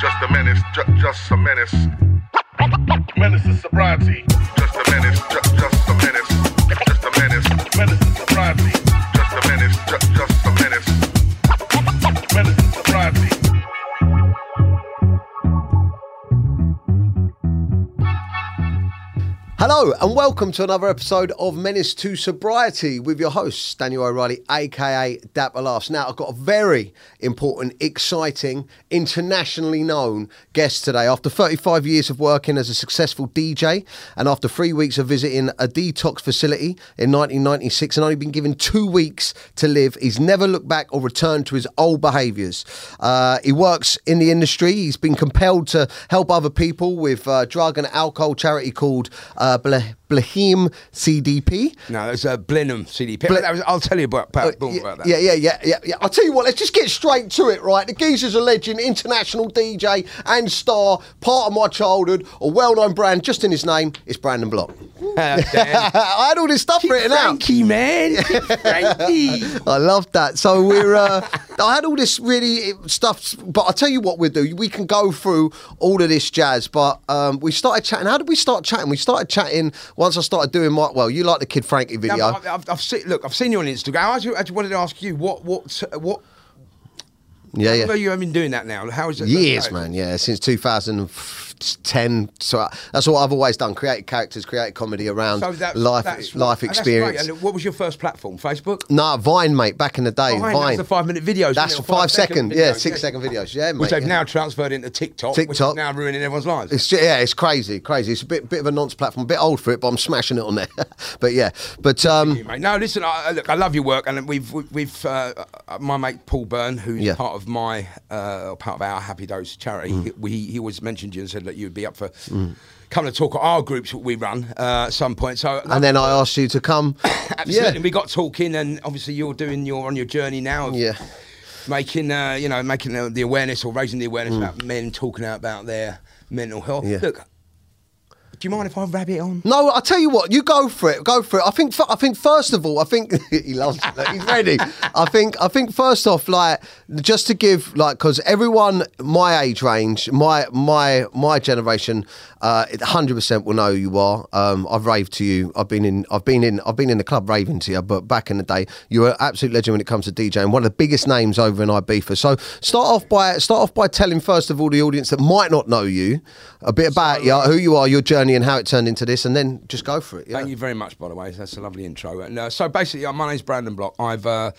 Just a menace, ju- just a menace. Menace to sobriety. Just a menace, ju- just Hello and welcome to another episode of Menace to Sobriety with your host Daniel O'Reilly, aka Dapper Laughs. Now I've got a very important, exciting, internationally known guest today. After 35 years of working as a successful DJ and after three weeks of visiting a detox facility in 1996 and only been given two weeks to live, he's never looked back or returned to his old behaviours. Uh, he works in the industry. He's been compelled to help other people with uh, drug and alcohol charity called uh, Apple. Blahim CDP. No, that's a Blenheim CDP. That was- I'll tell you about, about, Uh, about that. yeah, yeah, yeah, yeah, yeah. I'll tell you what. Let's just get straight to it, right? The geezer's a legend, international DJ and star, part of my childhood, a well-known brand. Just in his name, it's Brandon Block. Uh, I had all this stuff written out. Frankie, man. Frankie. I love that. So we're. Uh, I had all this really stuff, but I tell you what we'll do. We can go through all of this jazz, but um, we started chatting. How did we start chatting? We started chatting once I started doing my. Well, you like the Kid Frankie video. No, I've, I've seen, look, I've seen you on Instagram. I actually, actually wanted to ask you what, what, what. yeah, How yeah. you have been doing that now? How is it? Years, man. Yeah, since 2010. So that's what I've always done: create characters, create comedy around So that's, life, that's, life experience. what was your first platform? Facebook. Nah, Vine, mate. Back in the day, Oh, Vine. That's the five-minute videos. That's? Or five second, videos, yeah, six second videos, yeah, Which they've yeah. now transferred into TikTok. Which TikTok. is now ruining everyone's lives. It's yeah, it's crazy, crazy. It's a bit bit of a nonce platform, a bit old for it, but I'm smashing it on there. but yeah, but um, you, mate. No, listen. I, look, I love your work, and we've we- we've uh, my mate Paul Byrne, who's Yeah. part of my uh, part of our Happy Dose charity. Mm. He, we, he always mentioned you and said that you'd be up for coming to talk at our groups that we run uh, at some point. So and then I asked you to come. absolutely, Yeah, we got talking, and obviously you're doing your on your journey now. Of yeah. Making, uh, you know, making the awareness or raising the awareness about men talking out about their mental health. Mm. Yeah. Look, do you mind if I rabbit on? No, I'll tell you what, you go for it. Go for it. I think. I think first of all, I think he loves it. Look, He's ready. I think. I think first off, like just to give, like, because everyone my age range, my my my generation, uh, hundred percent will know who you are. Um, I've raved to you. I've been in. I've been in. I've been in the club raving to you. But back in the day, you were an absolute legend when it comes to DJing. One of the biggest names over in Ibiza. So start off by start off by telling first of all the audience that might not know you a bit about you, who you are, your journey, and how it turned into this, and then just go for it. Yeah. Thank you very much, by the way. That's a lovely intro. And uh, so basically, uh, my name's Brandon Block. I've, uh,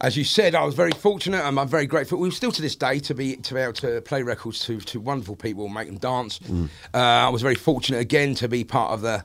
as you said, I was very fortunate, and I'm very grateful. We're still to this day to be to be able to play records to to wonderful people, make them dance. Uh, I was very fortunate again to be part of the.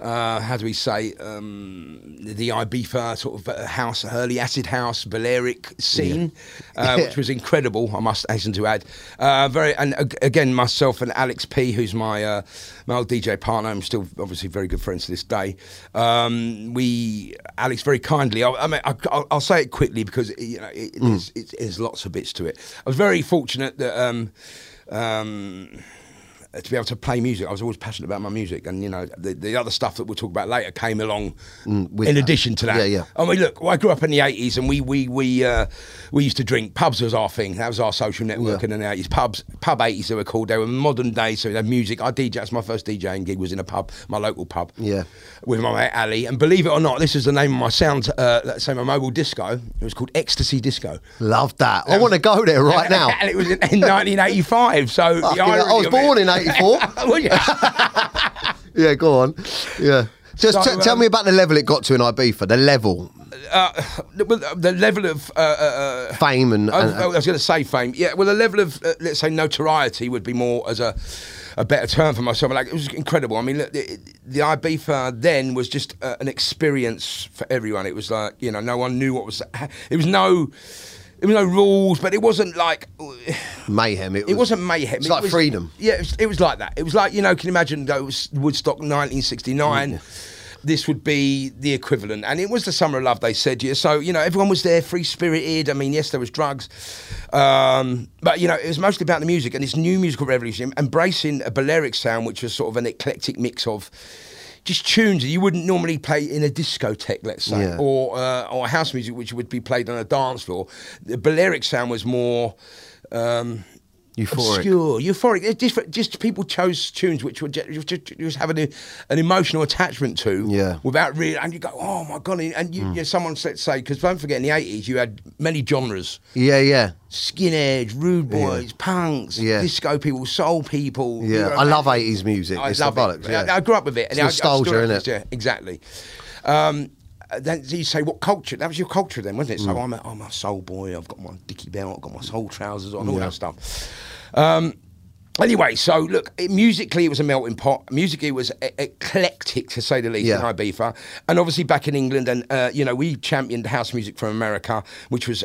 Uh, how do we say um, the Ibiza sort of uh, house, early acid house, Balearic scene, uh, which was incredible. I must hasten to add. Uh, very and ag- again, myself and Alex P, who's my uh, my old DJ partner. I'm still obviously very good friends to this day. Um, we Alex very kindly. I, I mean, I, I'll, I'll say it quickly because you know it, there's, it, there's lots of bits to it. I was very fortunate that. Um, um, to be able to play music, I was always passionate about my music, and you know the, the other stuff that we'll talk about later came along with in that. addition to that. Yeah, yeah. I mean, look, I grew up in the eighties, and we we we uh, we used to drink. Pubs was our thing. That was our social network Yeah. in the eighties. Pubs, pub eighties they were called. They were modern day, so they had music. I DJ. That's my first DJing gig was in a pub, my local pub. Yeah. With my mate Ali, and believe it or not, this is the name of my sound. Uh, let's say my mobile disco. It was called Ecstasy Disco. Love that. I want to go there right now. and it was in, in 1985. So the Fucking hell, I irony was born in '84. Were you? yeah, go on. Yeah. Just So, t- tell um, me about the level it got to in Ibiza, the level, uh, the, the level of uh, uh, fame, and, I, and- I was going to say fame. Yeah, well, the level of uh, let's say notoriety would be more as a a better term for myself. Like it was incredible. I mean, look, the, the Ibiza then was just uh, an experience for everyone. It was like you know, no one knew what was. It was no. There was no rules, but it wasn't like mayhem. It, was, wasn't mayhem. It's It like was- freedom. Yeah, it was, it was like that. It was like you know, can you imagine that it was Woodstock 1969? This would be the equivalent, and it was the summer of love. They said, yeah. So you know, everyone was there, free spirited. I mean, yes, there was drugs, um, but you know, it was mostly about the music and this new musical revolution, embracing a Balearic sound, which was sort of an eclectic mix of. Just tunes that you wouldn't normally play in a discotheque, let's say, Yeah. or uh, or house music, which would be played on a dance floor. The Balearic sound was more um, Euphoric. obscure, euphoric. It's Just, just people chose tunes which were just, just, just having a, an emotional attachment to, Yeah. without really, and you go, oh my god, and you, you know, someone said say because don't forget in the eighties you had many genres, Yeah, yeah, skinheads, rude boys, punks, Yeah. disco people, soul people. yeah. you know, I love eighties music. I it's love it. bollocks. Yeah. I, I grew up with it. It's and I- I nostalgia, love? Yeah, exactly. Um, then you say what culture? That was your culture then, wasn't it? Mm. So I'm, a, I'm a soul boy. I've got my dicky belt. I've got my soul trousers on. All that stuff. Um, anyway, so look, it, musically it was a melting pot. Musically it was e- eclectic to say the least Yeah. in Ibiza, and obviously back in England, and uh, you know we championed house music from America, which was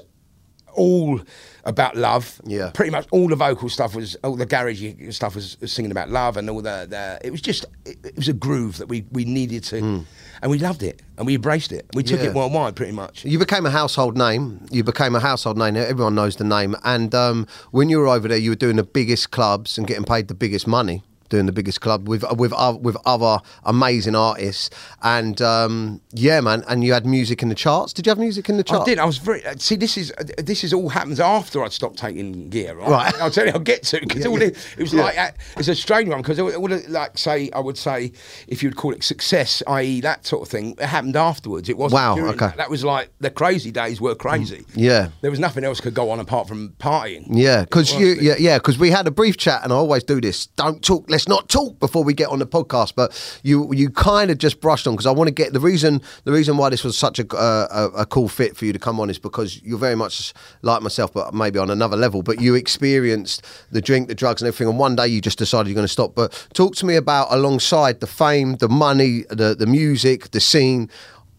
all about love. Yeah. Pretty much all the vocal stuff was, all the garage stuff was, was singing about love, and all the, the it was just, it, it was a groove that we, we needed to, and we loved it, and we embraced it. We took. Yeah. it worldwide, pretty much. You became a household name. You became a household name. Everyone knows the name. And um, when you were over there, you were doing the biggest clubs and getting paid the biggest money. Doing the biggest club with with with other amazing artists, and um, yeah, man. And you had music in the charts. Did you have music in the charts? I did. I was very. uh, See, this is uh, this is all happens after I'd stopped taking gear. Right. Right. I'll tell you. I'll get to because Yeah, all yeah. the, it was Yeah. like uh, it's a strange one because it would, it like say I would say if you'd call it success, i.e. that sort of thing, it happened afterwards. It wasn't. Wow, okay. That. that was like the crazy days were crazy. Yeah. There was nothing else could go on apart from partying. Yeah, because you, yeah, yeah, because we had a brief chat, and I always do this. Don't talk. Let's not talk before we get on the podcast. But you, you kind of just brushed on because I want to get the reason. The reason why this was such a, a a cool fit for you to come on is because you're very much like myself, but maybe on another level. But you experienced the drink, the drugs, and everything, and one day you just decided you're going to stop. But talk to me about alongside the fame, the money, the the music, the scene.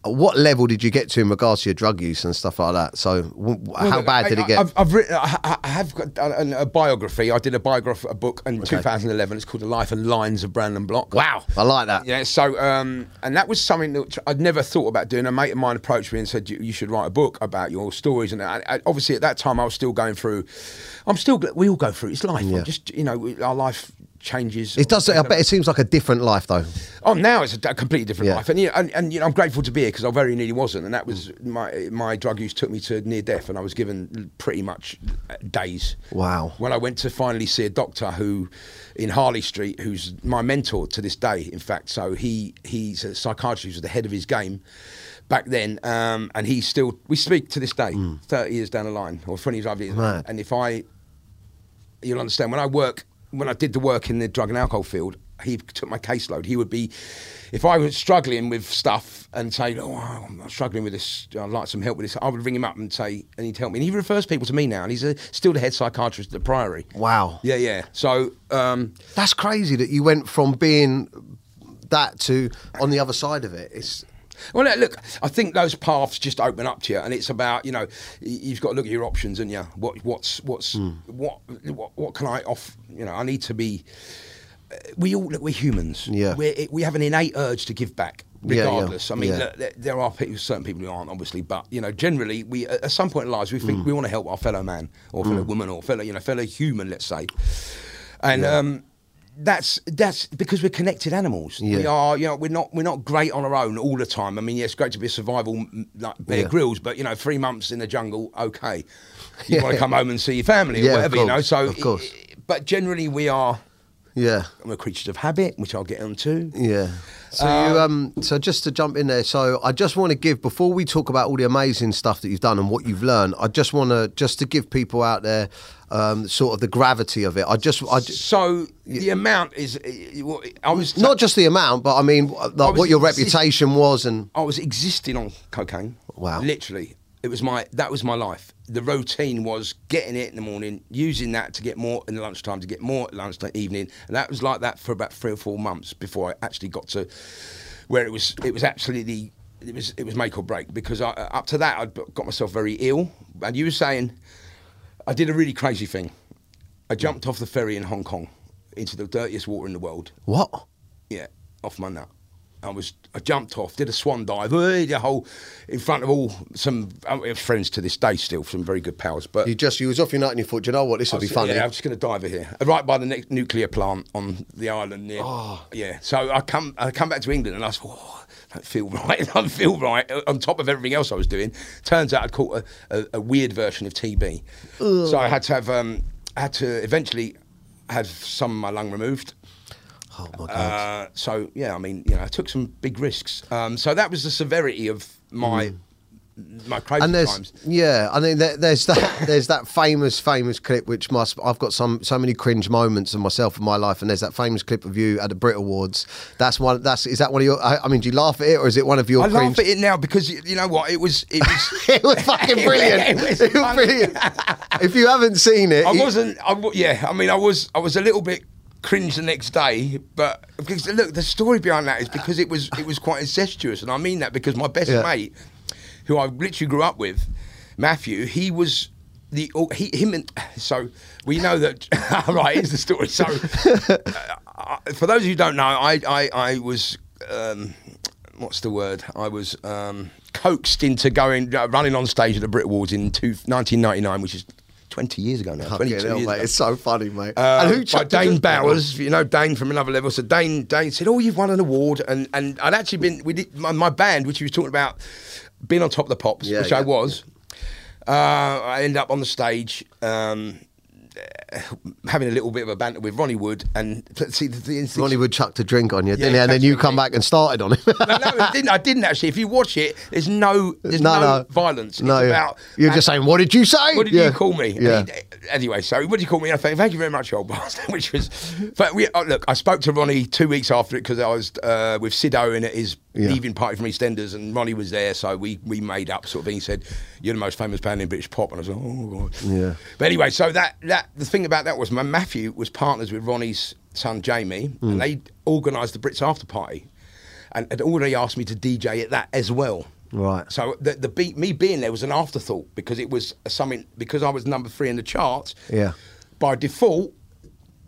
What level did you get to in regards to your drug use and stuff like that? So, w- how bad I- did it get? I've, I've written. I, have got a, a biography. I did a biography, a book in 2011. It's called "The Life and Lines of Brandon Block." wow, I like that. Yeah, so um, and that was something that I'd never thought about doing. A mate of mine approached me and said you, you should write a book about your stories. And I, I, obviously at that time I was still going through. I'm still. We all go through. It's life. Yeah. I'm just you know our life changes. It does. I bet it seems like a different life, though. Oh, now it's a, a completely different Yeah. life, and, and and you know I'm grateful to be here because I very nearly wasn't, and that was my my drug use took me to near death, and I was given pretty much uh, days. Wow. When I went to finally see a doctor who, in Harley Street, who's my mentor to this day, in fact. So he he's a psychiatrist, who's the head of his game back then, um, and he's still we speak to this day, thirty years down the line or twenty five years. Mad. And if I you'll understand when I work when I did the work in the drug and alcohol field, he took my caseload. He would be, if I was struggling with stuff and say, "Oh, I'm struggling with this. I'd like some help with this," I would ring him up and say, and he'd help me. And he refers people to me now, and he's a, still the head psychiatrist at the Priory. Wow. Yeah, yeah. So um, That's crazy that you went from being that to on the other side of it. It's Well, look, I think those paths just open up to you, and it's about you know you've got to look at your options, and yeah, what what's what's Hmm. what, what what can I off? You know, I need to be. uh, We all look, we're humans. Yeah. we we have an innate urge to give back, Yeah, yeah, regardless. I mean, yeah. look, there, are people, certain people who aren't, obviously, but you know, generally, we at some point in lives we think we want to help our fellow man or fellow woman or fellow you know fellow human, let's say, and. um that's that's because we're connected animals. Yeah. We are, you know, we're not we're not great on our own all the time. I mean, yeah, it's great to be a survival like Bear Yeah. Grylls, but you know, three months in the jungle, okay. You Yeah. want to come home and see your family Yeah, or whatever, you know. So, of course. but generally, we are yeah. we're creatures of habit, which I'll get onto. Yeah. So you um so just to jump in there, so I just want to give before we talk about all the amazing stuff that you've done and what you've learned, I just want to just to give people out there um sort of the gravity of it. I just I ju- So the amount is, uh, I was not just the amount, but I mean like was what your exist- reputation was and I was existing on cocaine. Wow. Literally. It was my that was my life. The routine was getting it in the morning, using that to get more in the lunchtime, to get more at lunchtime evening. And that was like that for about three or four months before I actually got to where it was it was absolutely it was it was make or break because I, up to that I'd got myself very ill. And you were saying I did a really crazy thing. I jumped off the ferry in Hong Kong into the dirtiest water in the world. what? Yeah, off my nut. I was I jumped off, did a swan dive, the whole in front of all some friends to this day still, some very good pals. But You just you was off your nut and you thought, "Do you know what, this will be funny. Yeah, I'm just going to dive here, right by the ne- nuclear plant on the island near. Oh. Yeah, so I come I come back to England and I thought, oh, don't feel right. I don't feel right. On top of everything else I was doing, turns out I'd caught a, a, a weird version of TB, so I had to have. Um, had to eventually have some of my lung removed. Oh my god. Uh, so yeah, I mean, you know, I took some big risks. Um, so that was the severity of my my crazy and there's times. yeah, I mean there, there's that there's that famous famous clip which must I've got some so many cringe moments of myself in my life, and there's that famous clip of you at the Brit Awards. That's one. That's is that one of your? I, I mean, do you laugh at it or is it one of your? I cringe? laugh at it now because you you know what it was. It was. it was fucking brilliant. It it was was, brilliant. if you haven't seen it, I you- wasn't. I, yeah, I mean, I was. I was a little bit cringe the next day, but because look, the story behind that is because it was it was quite incestuous, and I mean that because my best Yeah. mate, who I literally grew up with, Matthew, he was. The oh, he him and so we know that right here's the story so uh, for those of you who don't know I I, I was um, what's the word I was um, coaxed into going uh, running on stage at the Brit Awards in two, 1999 which is 20 years ago now Fucking 22 hell, years mate, ago. it's so funny, mate. Uh, and who by Dane? Bowers, you know Dane from another level. So Dane, Dane said, "Oh, you've won an award," and and I'd actually been we did my, my band, which he was talking about, being on top of the pops, Yeah, which yeah. I was. Uh, I ended up on the stage. Um, having a little bit of a banter with Ronnie Wood and see the, the instinct- Ronnie Wood chucked a drink on you, didn't he? he And then you come back and started on him. no, no, it didn't. I didn't actually. If you watch it, there's no, there's No, no, no. violence. no, it's about you're just saying, "What did you say?" what did Yeah. you call me? Yeah. He- anyway, so what did you call me? I think, thank you very much, old bastard. Which was, but we oh, look. I spoke to Ronnie two weeks after it because I was uh, with Sid Owen at his Yeah. leaving party from EastEnders, and Ronnie was there. So we we made up sort of thing. He said, "You're the most famous band in British pop," and I was like, "Oh god." Yeah. But anyway, so that that the thing about that was my Matthew was partners with Ronnie's son Jamie, Mm. and they organised the Brits after party, and had already asked me to DJ at that as well. Right. So the the beat me being there was an afterthought because it was something because I was number three in the charts. Yeah. By default,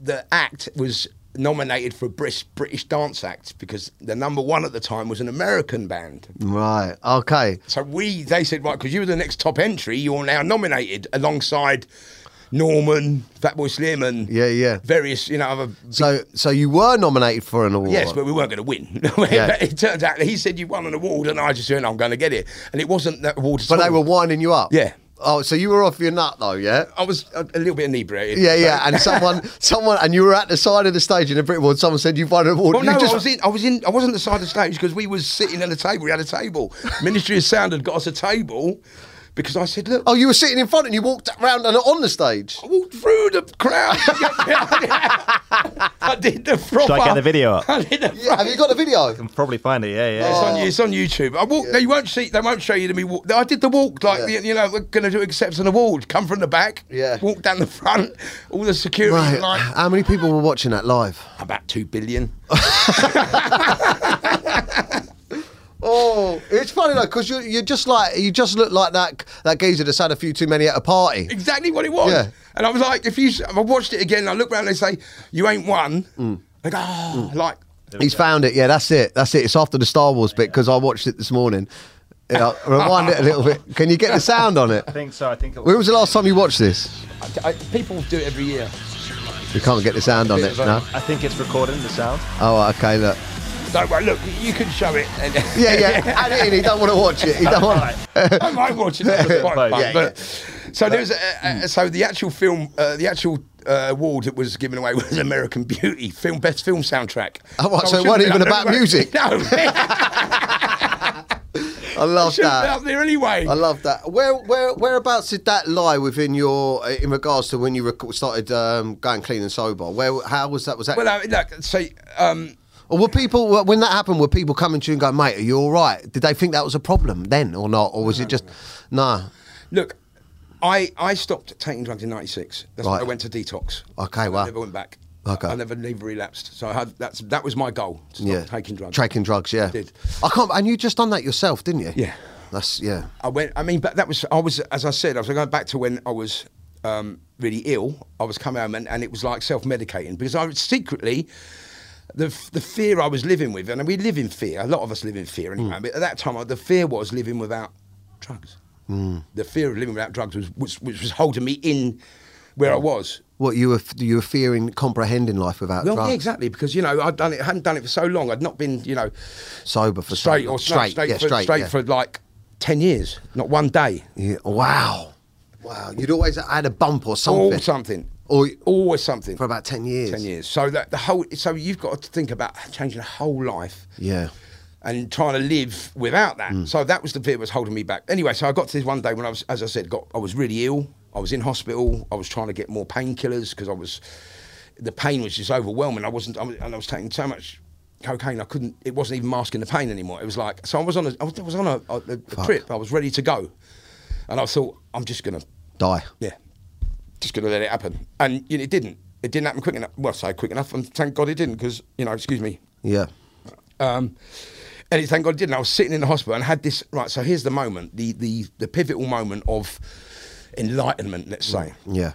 the act was nominated for a British British dance act because the number one at the time was an American band. Right. Okay. So we they said right because you were the next top entry, you're now nominated alongside Norman, Fatboy Slim, and Yeah, yeah. various you know other. So, so you were nominated for an award. Yes, but we weren't going to win. Yeah. it turns out he said you won an award, and I just said I'm going to get it, and it wasn't that award. But they were winding you up. Yeah. Oh, so you were off your nut though, yeah? I was a, a little bit inebriated. Yeah, yeah. And someone, someone, and you were at the side of the stage in the Brit Award. Someone said you've won an award. Well, You no, just- I was in. I was in. I wasn't the side of the stage because we was sitting at a table. We had a table. Ministry of Sound had got us a table because I said, "Look, Oh, you were sitting in front and you walked around and on the stage. I walked through the crowd. I did the proper. Should I get the video up? I did the Yeah, have you got the video? I can probably find it. Yeah, yeah. It's on, oh. it's on YouTube. I walked. No, you won't see. They won't show you to me. Walk. I did the walk like Yeah. the, you know we're going to do accept an award. Come from the back. Yeah. Walk down the front. All the security. Right. Like How many people were watching that live? about two billion. Oh, it's funny though because you you just like you just look like that that geezer that's had a few too many at a party. exactly what it was. Yeah. And I was like, if you, if I watched it again, I look around and they say, you ain't won. Mm. They go, oh, like, He's found it. Yeah, that's it. That's it. It's after the Star Wars bit because I watched it this morning. Yeah, rewind it a little bit. Can you get the sound on it? I think so. I think it When was. was the last time you watched this? I, I, people do it every year. You can't get the sound on it. of No. I think it's recording the sound. Oh, okay. Look. Don't worry, look, you can show it. And Yeah, yeah. Add it in. He don't want to watch it. He don't want. I might watch it. It's quite fun. Yeah, but, So there was, a, a, so the actual film, uh, the actual uh, award that was given away was American Beauty, film best film soundtrack. Oh, what, I so it wasn't have even about music? No. I love shouldn't have that. up there anyway. I love that. Where, where, whereabouts did that lie within your, uh, in regards to when you rec- started um, going clean and sober? Where, how was that? Was that? well, uh, look, so um, or were people when that happened? Were people coming to you and going, "Mate, are you all right?" Did they think that was a problem then, or not, or was it just, nah? look, I I stopped taking drugs in '96. That's when I went to detox. Okay, I wow. never went back. Okay. I never never relapsed. So I had, that's that was my goal to stop Yeah, taking drugs. taking drugs. Yeah, did. I can't. And you just done that yourself, didn't you? Yeah. That's yeah. I went. I mean, but that was. I was, as I said, I was going back to when I was um, really ill. I was coming home, and, and it was like self-medicating because I was secretly. The, the fear I was living with, and we live in fear. A lot of us live in fear anyway. Hmm. But at that time, the fear was living without drugs. Hmm. The fear of living without drugs was which, which was holding me in where I was. What you were you were fearing comprehending life without Well, drugs, yeah, exactly. Because you know, I'd done it, hadn't done it for so long. I'd not been, you know, sober for straight or straight, straight, yeah, for, straight, straight yeah. for like ten years, not one day. Yeah. Wow, wow. You'd always had a bump or Or something. Or always something. for about ten years. Ten years. So that the whole. So you've got to think about changing a whole life Yeah. and trying to live without that. Mm. So that was the fear that was holding me back. Anyway, so I got to this one day when I was, as I said, got I was really ill. I was in hospital. I was trying to get more painkillers because I was, the pain was just overwhelming. I wasn't, I was, and I was taking so much cocaine. I couldn't. It wasn't even masking the pain anymore. It was like so. I was on a, I was, I was on a, a, a trip. I was ready to go, and I thought I'm just gonna Die. yeah, just going to let it happen. And you know, it didn't. It didn't happen quick enough. Well, say quick enough, and thank God it didn't, because you know, excuse me. Yeah. Um, and it, thank God it didn't. I was sitting in the hospital and had this. Right, so here's the moment, the the the pivotal moment of enlightenment, let's say. Yeah.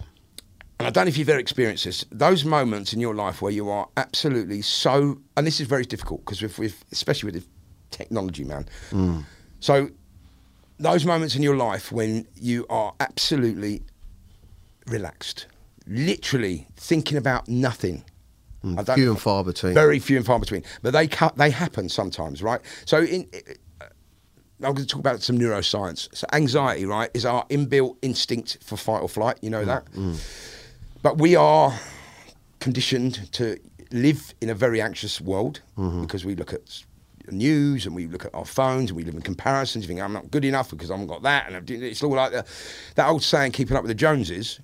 And I don't know if you've ever experienced this. Those moments in your life where you are absolutely so, and this is very difficult because with, with especially with technology, man. So those moments in your life when you are absolutely relaxed, literally thinking about nothing. Hmm, don't- Few and far between. Very few and far between, but they ca- they happen sometimes, right? So in. I'm going to talk about some neuroscience. So anxiety, right, is our inbuilt instinct for fight or flight. You know hmm, that. Hmm. But we are conditioned to live in a very anxious world mm-hmm. because we look at news and we look at our phones and we live in comparisons. You think I'm not good enough because I haven't got that, and it's all like the, that old saying, "Keeping up with the Joneses."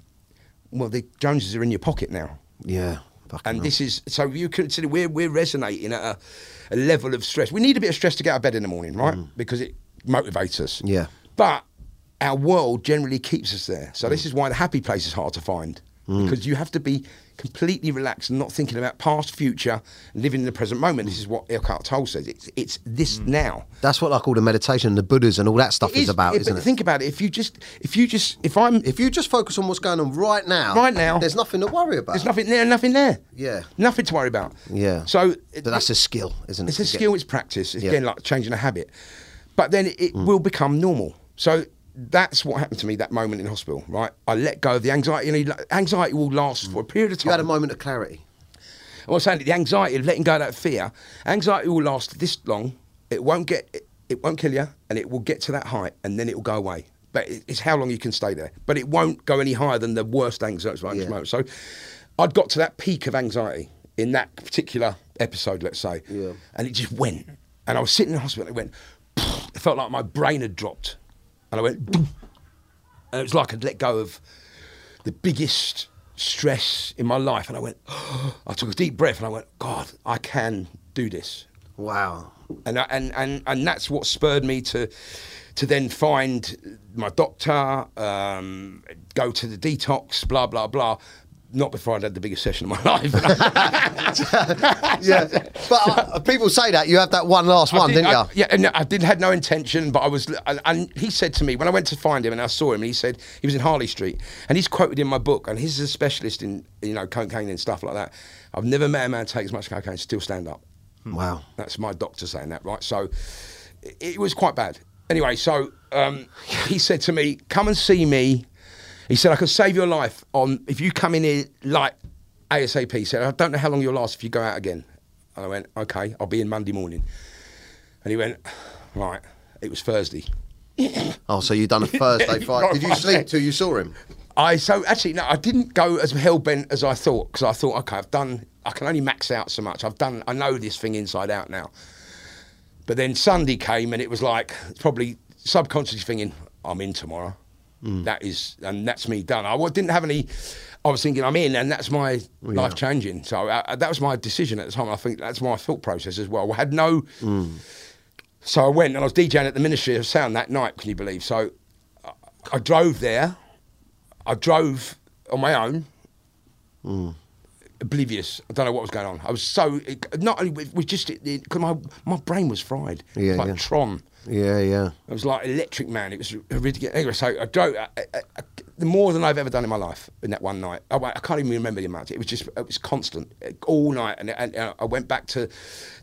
Well, the Joneses are in your pocket now. Yeah. And hell. this is so you consider we're we're resonating at a, a level of stress. We need a bit of stress to get out of bed in the morning, right? Because it motivates us. Mm. Yeah. But our world generally keeps us there. So Mm. this is why the happy place is hard to find. Because you have to be completely relaxed and not thinking about past, future, living in the present moment. This is what Eckhart Tolle says. It's it's this now. That's what like all the meditation, the Buddhas, and all that stuff is about, yeah, isn't it? Think about it. If you just if you just if I'm if you just focus on what's going on right now, Right now. there's nothing to worry about. there's nothing there, nothing there. Yeah. Nothing to worry about. Yeah. So But that's a skill, isn't it? It's a get- skill, it's practice. It's Yeah. again like changing a habit. But then it Mm. will become normal. So that's what happened to me that moment in hospital, right? I let go of the anxiety. And you know, anxiety will last for a period of time. You had a moment of clarity. I was saying that the anxiety of letting go of that fear, anxiety will last this long. It won't get, it, it won't kill you, and it will get to that height, and then it will go away. But it- it's how long you can stay there. But it won't go any higher than the worst anxiety right Yeah. moment. So, I'd got to that peak of anxiety in that particular episode, let's say, Yeah. and it just went. And I was sitting in the hospital, and it went. It felt like my brain had dropped, and I went. And it was like I'd let go of the biggest stress in my life. And I went, I took a deep breath and I went, God, I can do this. Wow. And, I, and, and, and that's what spurred me to, to then find my doctor, um, go to the detox, blah, blah, blah. Not before I'd had the biggest session of my life. Yeah, but uh, people say that you have that one last one, I did, did, not I, you? yeah, and I did had no intention, but I was, and, and he said to me when I went to find him and I saw him, and he said he was in Harley Street, and he's quoted in my book, and he's a specialist in you know cocaine and stuff like that. I've never met a man take as much cocaine and still stand up. Wow. That's my doctor saying that, right? So it, it was quite bad. Anyway, so um, he said to me, "Come and see me." He said, "I can save your life on if you come in here like ASAP." He said, "I don't know how long you'll last if you go out again." And I went, "Okay, I'll be in Monday morning." And he went, "Right." It was Thursday. Oh, so you done a Thursday fight? Did you sleep till you saw him? I so actually no, I didn't go as hell bent as I thought because I thought, okay, I've done. I can only max out so much. I've done. I know this thing inside out now. But then Sunday came and it was like it's probably subconsciously thinking, I'm in tomorrow. Mm. That is, and that's me done. I didn't have any. I was thinking I'm in, and that's my life changing. So uh, uh, that was my decision at the time. I think that's my thought process as well. I had no. Mm. So I went and I was DJing at the Ministry of Sound that night. Can you believe? So I, I drove there. I drove on my own, mm. Oblivious. I don't know what was going on. I was so it, not only it was just because my my brain was fried. Was Yeah, like yeah. Tron. Yeah, yeah. It was like Electric Man. It was ridiculous. Anyway, so I drove I, I, I, the more than I've ever done in my life in that one night. I, I can't even remember the amount. It was just it was constant all night. And, and, uh, I went back to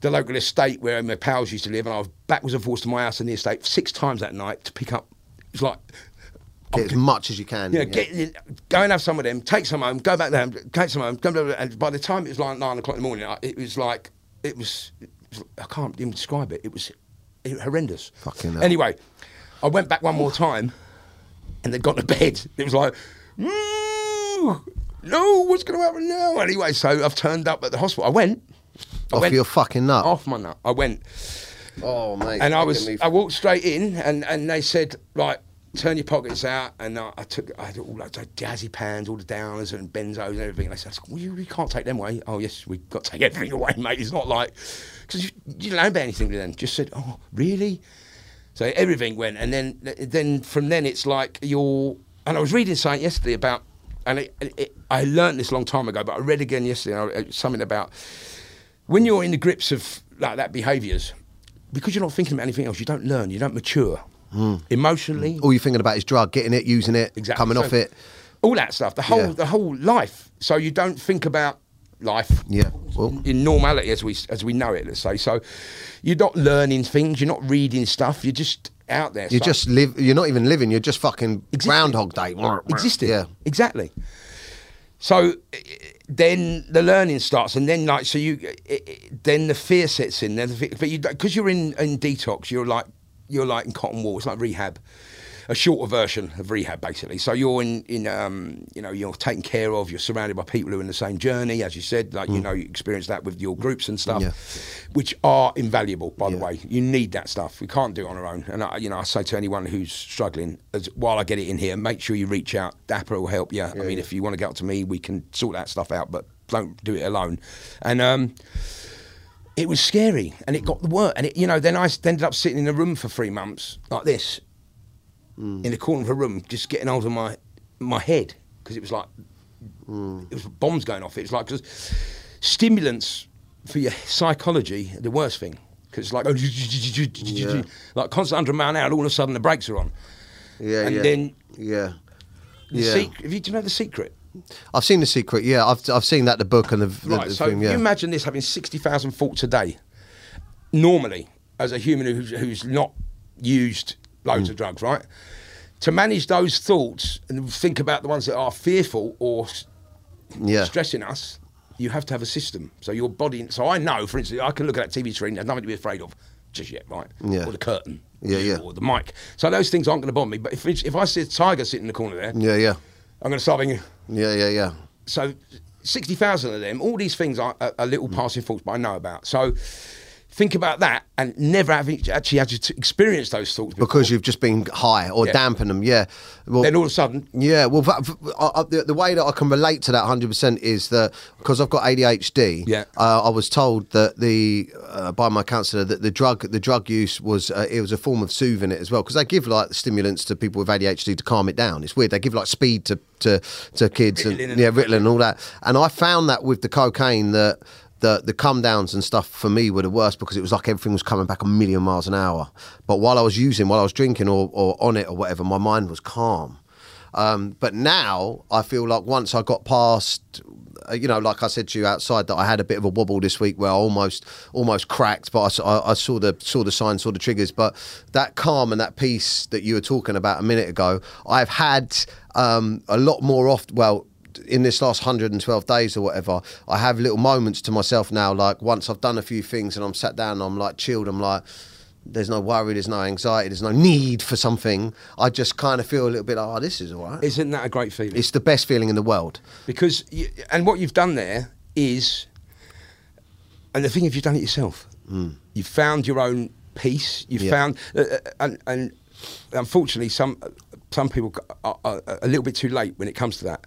the local estate where my pals used to live, and I was backwards and forwards to my house in the estate six times that night to pick up. It was like Get as much as you can. you know, yeah. get go and have some of them, take some home, go back there, take some home, come back, and by the time it was like nine o'clock in the morning, it was like it was, it was I can't even describe it. It was horrendous. Fucking hell. Anyway, I went back one more time, and they'd gone to bed. It was like, no, what's going to happen now? Anyway, so I've turned up at the hospital. I went. I Off went your fucking nut. off my nut. I went. Oh mate. and I was. I walked straight in and, and they said right turn your pockets out and I, I took I had all the jazzy pans all the downers and benzos and everything. And they said well you, you can't take them away. Oh yes we've got to take everything away mate. It's not like because you, you don't know about anything then just said oh really? So everything went and then then from then it's like you're and I was reading something yesterday about and it, it, I learned this a long time ago but I read again yesterday uh, something about when you're in the grips of like that behaviours, because you're not thinking about anything else, you don't learn, you don't mature emotionally. all you're thinking about is drug, getting it, using it, Exactly. coming So- off it. All that stuff, the whole Yeah. the whole life. So you don't think about life. Yeah. Well, In normality, as we as we know it, let's say. So you're not learning things, you're not reading stuff. You're just out there. you So- just live. You're not even living. You're just fucking Existing. Groundhog Day. existing. Yeah. exactly. So eh, then the learning starts, and then like so you, eh, eh, then the fear sets in. Then the fe- but you because you're in in detox, you're like you're like in cotton wool. It's like rehab, a shorter version of rehab basically. So you're in in um you know you're taken care of. You're surrounded by people who are in the same journey, as you said. Like you know you experience that with your groups and stuff, Yeah. which are invaluable. By the way, you need that stuff. We can't do it on our own. And I, you know, I say to anyone who's struggling, as, while I get it in here, make sure you reach out. Dapper will help you. I mean, if you want to get up to me, we can sort that stuff out. But don't do it alone. And um, it was scary, and it got the work. And it, you know, then I ended up sitting in a room for three months like this, hmm. in the corner of a room, just getting hold of my my head because it was like hmm. it was bombs going off. It was like because stimulants for your psychology are the worst thing because it's like oh, Yeah. like constant hundred mile an hour. All of a sudden the brakes are on, Yeah. Yeah. And yeah. then yeah. the Yeah. sec- have you, do you know the secret? I've seen the secret. Yeah, I've I've seen that the book and the, the, Right. the so film. Yeah. you imagine this having sixty thousand thoughts a day, normally as a human who's, who's not used Mm. loads of drugs, right? To manage those thoughts and think about the ones that are fearful or yeah. stressing us, you have to have a system. So your body. So I know, for instance, I can look at that TV screen. There's nothing to be afraid of just yet, right? Yeah. Or the curtain. Yeah, yeah. Or the mic. So those things aren't going to bother me. But if if I see a tiger sitting in the corner there, Yeah. Yeah. I'm going to start thinking. Yeah. Yeah. Yeah. So sixty thousand of them. All these things are, are little passing thoughts, but I know about. So. Think about that and never having actually had to experience those thoughts before. Because you've just been high or Yeah. dampen them. Yeah. Well, then all of a sudden, Yeah, well, I- I- the, the way that I can relate to that 100% is that because I've got ADHD, Yeah. uh, I was told that the uh, by my counsellor that the drug the drug use was uh, it was a form of soothing it as well because they give like stimulants to people with ADHD to calm it down. It's weird. They give like speed to to, to kids Ritalin and and yeah. Ritalin and all that. And I found that with the cocaine that. The, the come downs and stuff for me were the worst because it was like everything was coming back a million miles an hour. But while I was using, while I was drinking or, or on it or whatever, my mind was calm. Um, but now I feel like once I got past, uh, you know, like I said to you outside, that I had a bit of a wobble this week where I almost almost cracked, but I saw the saw the signs, saw the triggers. But that calm and that peace that you were talking about a minute ago, I've had um, a lot more oft. Well. In this last 112 days or whatever, I have little moments to myself now. Like once I've done a few things and I'm sat down, I'm like chilled. I'm like, there's no worry, there's no anxiety, there's no need for something. I just kind of feel a little bit like, oh, this is all right. isn't that a great feeling? It's the best feeling in the world. because you, and what you've done there is and the thing is you've done it yourself you've found your own peace you've Yeah. found uh, uh, and, and unfortunately some some people are, are a little bit too late when it comes to that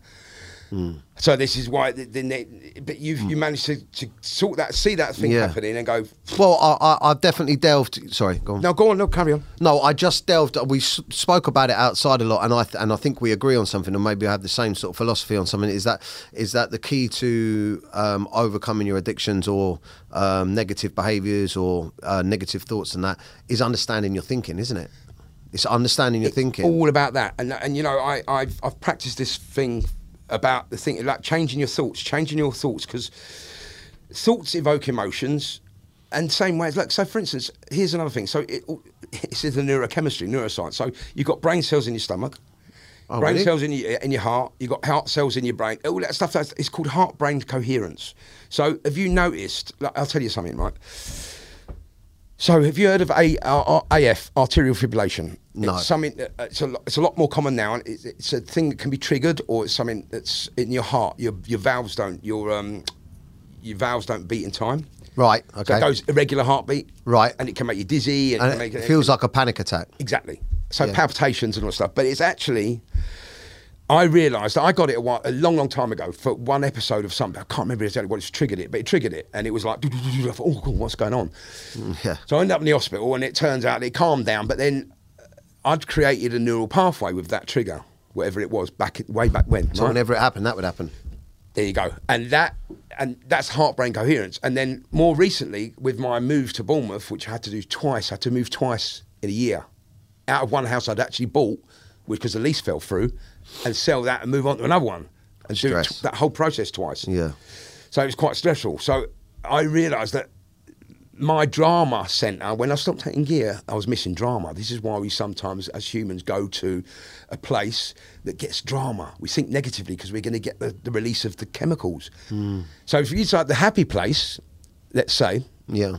so this is why the, the, ne- but you've you managed to, to sort that see that thing Yeah. happening and go Well, I, I, I've definitely delved. Sorry, go on. no go on no carry on No, I just delved. We spoke about it outside a lot, and I th- and I think we agree on something, and maybe I have the same sort of philosophy on something. Is that is that the key to um, overcoming your addictions or um, negative behaviours or uh, negative thoughts and that is understanding your thinking, isn't it? It's understanding your thinking. all about that. And and you know, I I've, I've practiced this thing about the thing like changing your thoughts, changing your thoughts because thoughts evoke emotions. And same way, like so. For instance, here's another thing. So it, it's in the neurochemistry, neuroscience. So you've got brain cells in your stomach, Oh, brain really? cells in your in your heart. You've got heart cells in your brain. All that stuff. That's it's called heart-brain coherence. So have you noticed? Like, I'll tell you something, right? So, have you heard of A, uh, AF, arterial fibrillation? No. It's something. that- uh, It's a, it's a lot more common now, and it's, it's a thing that can be triggered, or it's something that's in your heart. Your your valves don't your um your valves don't beat in time. Right. So Okay. it goes irregular heartbeat. Right. And it can make you dizzy. And, it, and can make it feels like a panic attack. Exactly. So Yeah. palpitations and all that stuff. But it's actually, I realised I got it a, while, a long, long time ago for one episode of something. I can't remember exactly what it's triggered it, but it triggered it. And it was like, thought, oh, God, what's going on? Yeah. So I ended up in the hospital and it turns out it calmed down. But then I'd created a neural pathway with that trigger, whatever it was, back way back when. So right? whenever it happened, that would happen. There you go. And that and that's heart brain coherence. And then more recently, with my move to Bournemouth, which I had to do twice, I had to move twice in a year. Out of one house I'd actually bought, which because the lease fell through, and sell that and move on to another one. And do Stress. that whole process twice. Yeah. So it was quite stressful. So I realised that my drama centre, when I stopped taking gear, I was missing drama. This is why we sometimes, as humans, go to a place that gets drama. We think negatively because we're going to get the, the release of the chemicals. Hmm. So if you start the happy place, let's say, Yeah.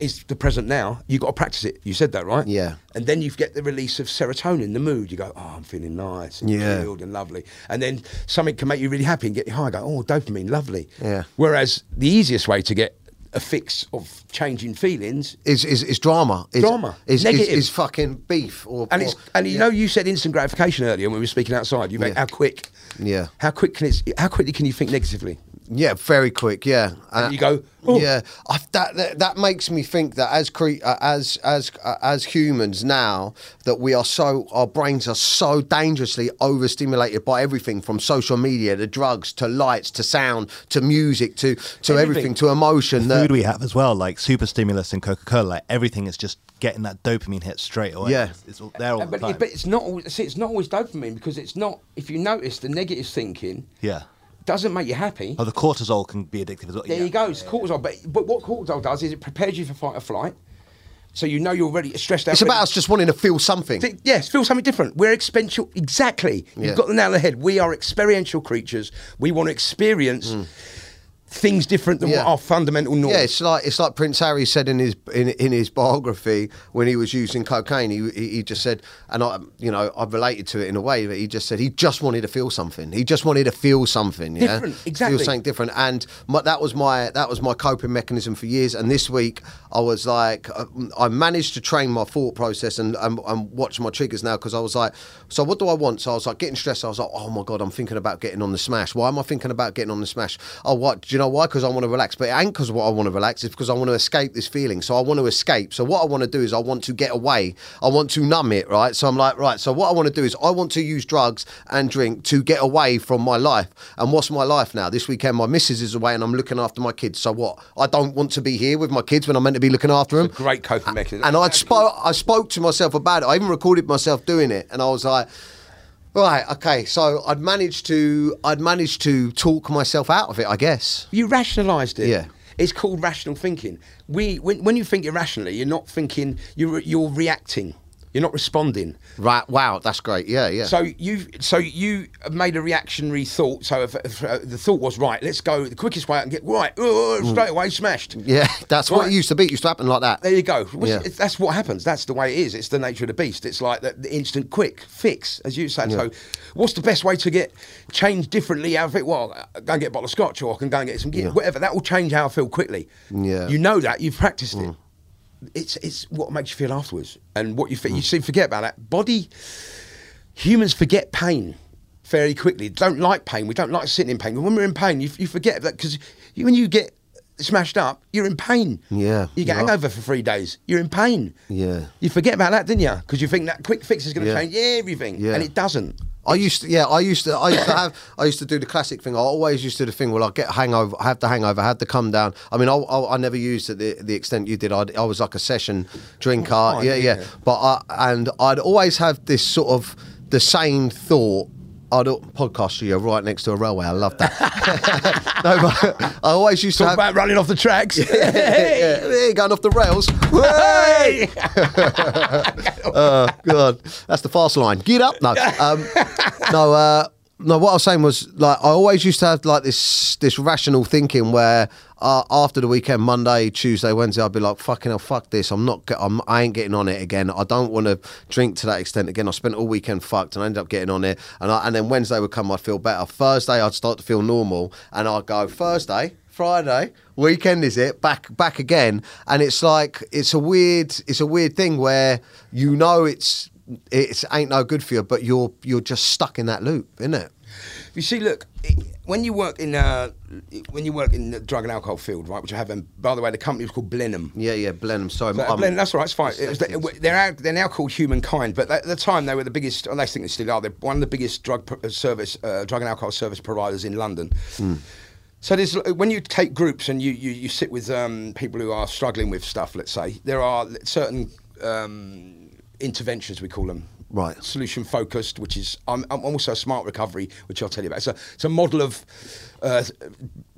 is the present now, you've got to practice it. You said that, right? Yeah. And then you get the release of serotonin, the mood. You go, oh, I'm feeling nice and Yeah. chilled and lovely. And then something can make you really happy and get you high. Go, oh, dopamine, lovely. Yeah. Whereas the easiest way to get a fix of changing feelings, Is is, is drama? Is, Drama. Is, is, Negative. is fucking beef or and it's and you yeah. know you said instant gratification earlier when we were speaking outside. You make Yeah. how quick, Yeah. how quick can it? How quickly can you think negatively? Yeah, very quick. Yeah, Uh, you go, "Oh." Yeah, I, that, that that makes me think that as cre- uh, as as uh, as humans now that we are so our brains are so dangerously overstimulated by everything from social media to drugs to lights to sound to music to to everything, Everything. to emotion. The that- food we have as well, like super stimulus and Coca Cola, like everything is just getting that dopamine hit straight away. Yeah. it's, it's all there all Uh, the but, time. but it's not. always- See, it's not always dopamine because it's not. If you notice, the negative thinking yeah. Doesn't make you happy. Oh, the cortisol can be addictive as well. There yeah. you go. It's cortisol. But, but what cortisol does is it prepares you for fight or flight. So you know you're already stressed out. it's about us just wanting to feel something. Th- Yes, feel something different. We're experiential. Exactly. You've got the nail on the head. We are experiential creatures. We want to experience hmm. Things different than. Yeah. what our fundamental norms. Yeah, it's like it's like Prince Harry said in his in, in his biography when he was using cocaine. He, he he just said, and I you know I related to it in a way, that he just said he just wanted to feel something. He just wanted to feel something. Yeah, Different, exactly. Feel something different. And my, that was my that was my coping mechanism for years. And this week I was like, uh, I managed to train my thought process and and, and watch my triggers now because I was like, so what do I want? So I was like getting stressed. I was like, oh my god, I'm thinking about getting on the smash. Why am I thinking about getting on the smash? Oh, what? Do you know why? Because I want to relax. But it ain't because what I want to relax. It's because I want to escape this feeling. So I want to escape. So what I want to do is I want to get away. I want to numb it. Right. So I'm like, right. So what I want to do is I want to use drugs and drink to get away from my life. And what's my life now? This weekend, my missus is away and I'm looking after my kids. So what? I don't want to be here with my kids when I'm meant to be looking after them. Great coping mechanism. And I'd spoke, I spoke to myself about it. I even recorded myself doing it, and I was like, right, okay. So I'd managed to, I'd managed to talk myself out of it, I guess. You rationalised it. Yeah. It's called rational thinking. We, when, when you think irrationally, you're not thinking. You're you're reacting. You're not responding. Right? Wow, that's great. Yeah, yeah. So you've so you made a reactionary thought. So if, if, uh, the thought was right, let's go the quickest way I can get right oh, straight away smashed. yeah, that's what it used to be. It used to happen like that. There you go. Which- Yeah. That's what happens. That's the way it is. It's the nature of the beast. It's like the, the instant quick fix, as you said. So, what's the best way to get change differently out of it? Well, I go and get a bottle of scotch, or I can go and get some gear, Yeah. whatever. That will change how I feel quickly. Yeah. You know that. You've practiced Mm. It. It's it's what makes you feel afterwards, and what you feel. You see, forget about that. Body. Humans forget pain fairly quickly. Don't like pain. We don't like sitting in pain. When we're in pain, you, you forget that because when you get smashed up, you're in pain. Yeah, You get hangover for three days. You're in pain. Yeah. You forget about that, didn't you? Because you think that quick fix is going to Yeah. change everything, Yeah. and it doesn't. I used to, yeah, I used to, I used to have, I used to do the classic thing. I always used to do the thing. Well, I get hangover, I have the hangover, I had to come down. I mean, I, I, I never used it the, the extent you did. I, I was like a session drinker, fine, yeah, yeah, yeah. But I, and I'd always have this sort of the same thought. I'd podcast studio right next to a railway. I love that. no, but I always used to Talk have. about running off the tracks. yeah, yeah, going off the rails. Hey! oh God, that's the fast line. Get up, no, um, no. Uh, no, what I was saying was like I always used to have like this this rational thinking where uh, after the weekend, Monday, Tuesday, Wednesday, I'd be like, "Fucking hell, fuck this! I'm not, I'm, I ain't getting on it again. I don't want to drink to that extent again. I spent all weekend fucked, and I ended up getting on it. And I, and then Wednesday would come, I'd feel better. Thursday, I'd start to feel normal, and I'd go Thursday, Friday, weekend is it? Back back again, and it's like it's a weird it's a weird thing where you know it's it's ain't no good for you, but you're you're just stuck in that loop, isn't it? You see, look, it, when you work in uh, when you work in the drug and alcohol field, right? Which I have, and by the way, the company was called Blenheim. Yeah, yeah, Blenheim. Sorry, But, I'm- Blenheim, that's all right. It's fine. It was the, Dyslexic. they're out, they're now called Humankind, but at the time they were the biggest. Well, I think they still are. They're one of the biggest drug uh, service, uh, drug and alcohol service providers in London. So there's when you take groups and you you, you sit with um, people who are struggling with stuff. Let's say there are certain um, interventions we call them. Right. Solution focused, which is I'm, I'm also a smart recovery, which I'll tell you about. It's a, it's a model of uh,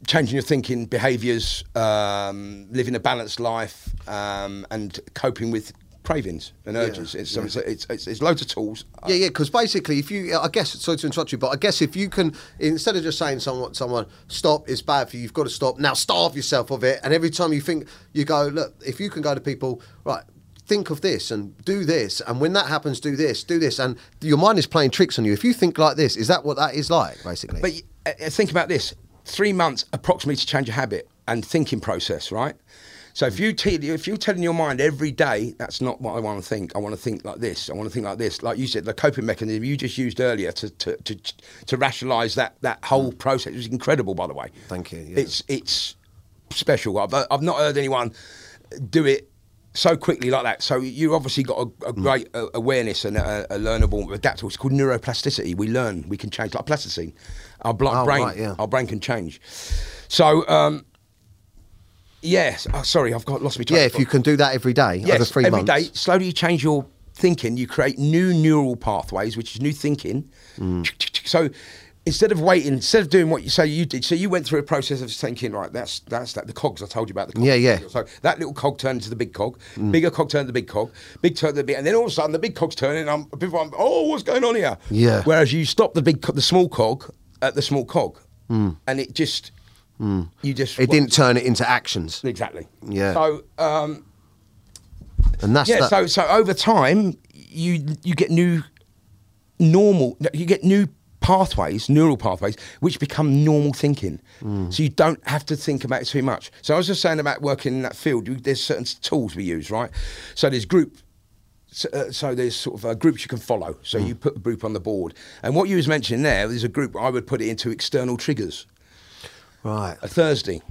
changing your thinking, behaviours, um, living a balanced life, um, and coping with cravings and urges. it's, so it's, it's, it's, it's loads of tools. Yeah, yeah, because basically, if you, I guess, sorry to interrupt you, but I guess if you can, instead of just saying someone, someone, stop, it's bad for you, you've got to stop, now starve yourself of it. And every time you think, you go, look, if you can go to people, right, think of this and do this. And when that happens, do this, do this. And your mind is playing tricks on you. If you think like this, is that what that is like, basically? But uh, uh, think about this: three months approximately to change a habit and thinking process, right? So if you te- if you're telling your mind every day, that's not what I want to think. I want to think like this. I want to think like this. Like you said, the coping mechanism you just used earlier to to to, to rationalise that that whole process was incredible. By the way, Thank you, yeah. It's it's special. I've I've not heard anyone do it. So quickly like that. So you obviously got a, a Mm. great uh, awareness and a, a learnable, adaptable. It's called neuroplasticity. We learn, we can change like plasticine. Our Oh, brain, right, yeah. our brain can change. So, um, yes. Oh, sorry, I've got lost my yeah, if you can do that every day yes, over three every months. day, slowly you change your thinking. You create new neural pathways, which is new thinking. Mm. So. Instead of waiting, instead of doing what you say you did, so you went through a process of thinking, right? That's that's that the cogs I told you about. The cogs. Yeah, yeah. So that little cog turned into the big cog, mm. bigger cog turned the big cog, big turned to the big, and then all of a sudden the big cog's turning. I'm people, I'm, oh, what's going on here? Yeah. Whereas you stop the big, the small cog at the small cog, mm. and it just, mm. you just It didn't turn it into actions. exactly. Yeah. So um, And that's yeah, that. so so over time you you get new normal you get new pathways, neural pathways, which become normal thinking. Mm. So you don't have to think about it too much. So I was just saying about working in that field. You, there's certain tools we use, right? So there's group. So, uh, so there's sort of uh, groups you can follow. So Mm. you put a group on the board, and what you was mentioning there, there's a group. I would put it into external triggers. right. A Thursday,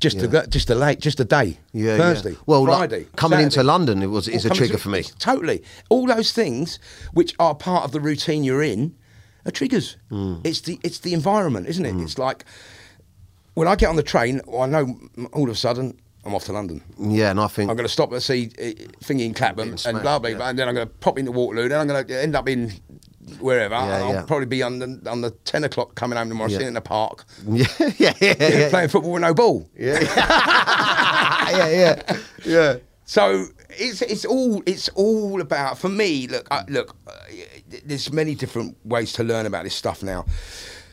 just Yeah. a just a late, just a day. Yeah, yeah. Thursday. Well, like, Friday. coming into London, it was is a trigger to- for me. Totally. All those things which are part of the routine you're in are triggers. Hmm. It's the it's the environment, isn't it? It's like when I get on the train, I know all of a sudden I'm off to London. Yeah, and I think I'm going to stop at see uh, thingy in Clapham and blah blah, yeah. blah, and then I'm going to pop into Waterloo. Then I'm going to end up in wherever. Yeah, I'll yeah. probably be on the on the ten o'clock coming home tomorrow, Yeah. sitting in the park, yeah, yeah, yeah, yeah, playing football with no ball. yeah, yeah, yeah, yeah. So it's it's all it's all about for me. Look, I, look, uh, there's many different ways to learn about this stuff now,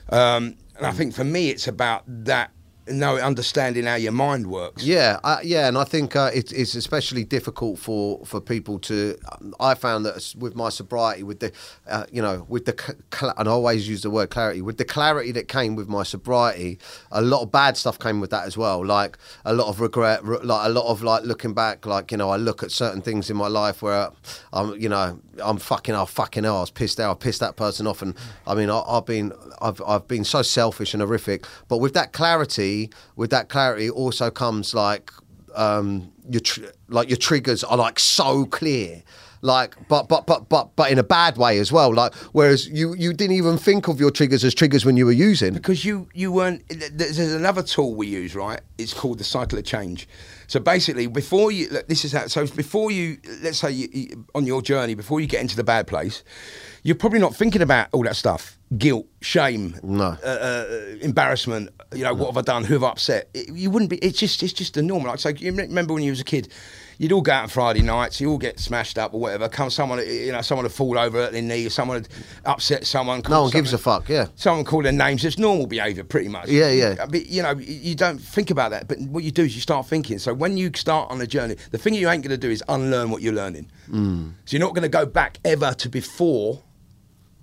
um, and I think for me it's about that. No, understanding how your mind works. Yeah, yeah, and I think uh, it, it's especially difficult for, for people to. um, I found that with my sobriety, with the, uh, you know, with the, cl- and I always use the word clarity. With the clarity that came with my sobriety, a lot of bad stuff came with that as well. Like a lot of regret, re- like a lot of like looking back. Like you know, I look at certain things in my life where I'm, you know, I'm fucking, oh fucking hell, I was pissed out, I pissed that person off, and I mean, I, I've been, I've, I've been so selfish and horrific. But with that clarity, with that clarity, also comes like um, your tr- like your triggers are like so clear. Like, but but but but but in a bad way as well. Like, whereas you you didn't even think of your triggers as triggers when you were using. because you you weren't there's another tool we use right it's called the cycle of change so basically before you this is how so before you let's say you, you, on your journey before you get into the bad place you're probably not thinking about all that stuff guilt, shame, No. uh, uh, embarrassment. You know, what have I done? Who have I upset? It, you wouldn't be. It's just, it's just a normal. Like, so you remember when you was a kid, you'd all go out on Friday nights, you all get smashed up or whatever. Come someone, you know, someone would fall over at their knee, someone would upset someone. No one gives a fuck. Yeah. Someone call their names. It's normal behaviour, pretty much. Yeah, yeah. Uh, But, you know, you- you don't think about that. But what you do is you start thinking. So when you start on a journey, the thing you ain't going to do is unlearn what you're learning. Mm. So you're not going to go back ever to before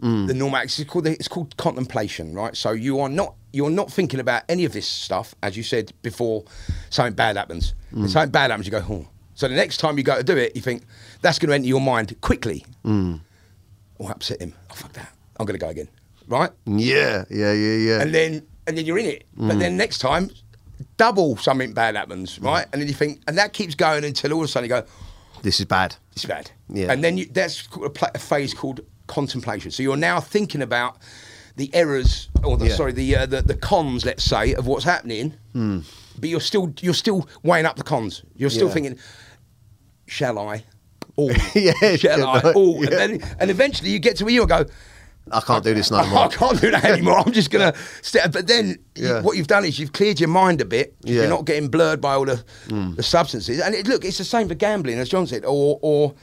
Mm. the normal. It's called it's called contemplation, right? So you are not you're not thinking about any of this stuff, as you said before. Something bad happens. Mm. Something bad happens, you go, oh. So the next time you go to do it, you think that's going to enter your mind quickly. Mm. Oh, upset him. Oh fuck that. I'm going to go again, right? Yeah, yeah, yeah, yeah. and then and then you're in it. Mm. But then next time, double something bad happens, right? And then you think, and that keeps going until all of a sudden you go, this is bad. it's bad. Yeah. And then you, that's called a, pla- a phase called contemplation. So you're now thinking about the errors, or the, Yeah. sorry, the, uh, the the cons, let's say, of what's happening. But you're still you're still weighing up the cons. You're still Yeah. thinking, shall I? Or Yeah, shall I? yeah. Or and, then, and eventually you get to where you go. I can't do this no more. I can't do that anymore. I'm just gonna step. But then you- Yeah. what you've done is you've cleared your mind a bit. Yeah. Mm. You're not getting blurred by all the, the substances. And it, look, it's the same for gambling, as John said, or or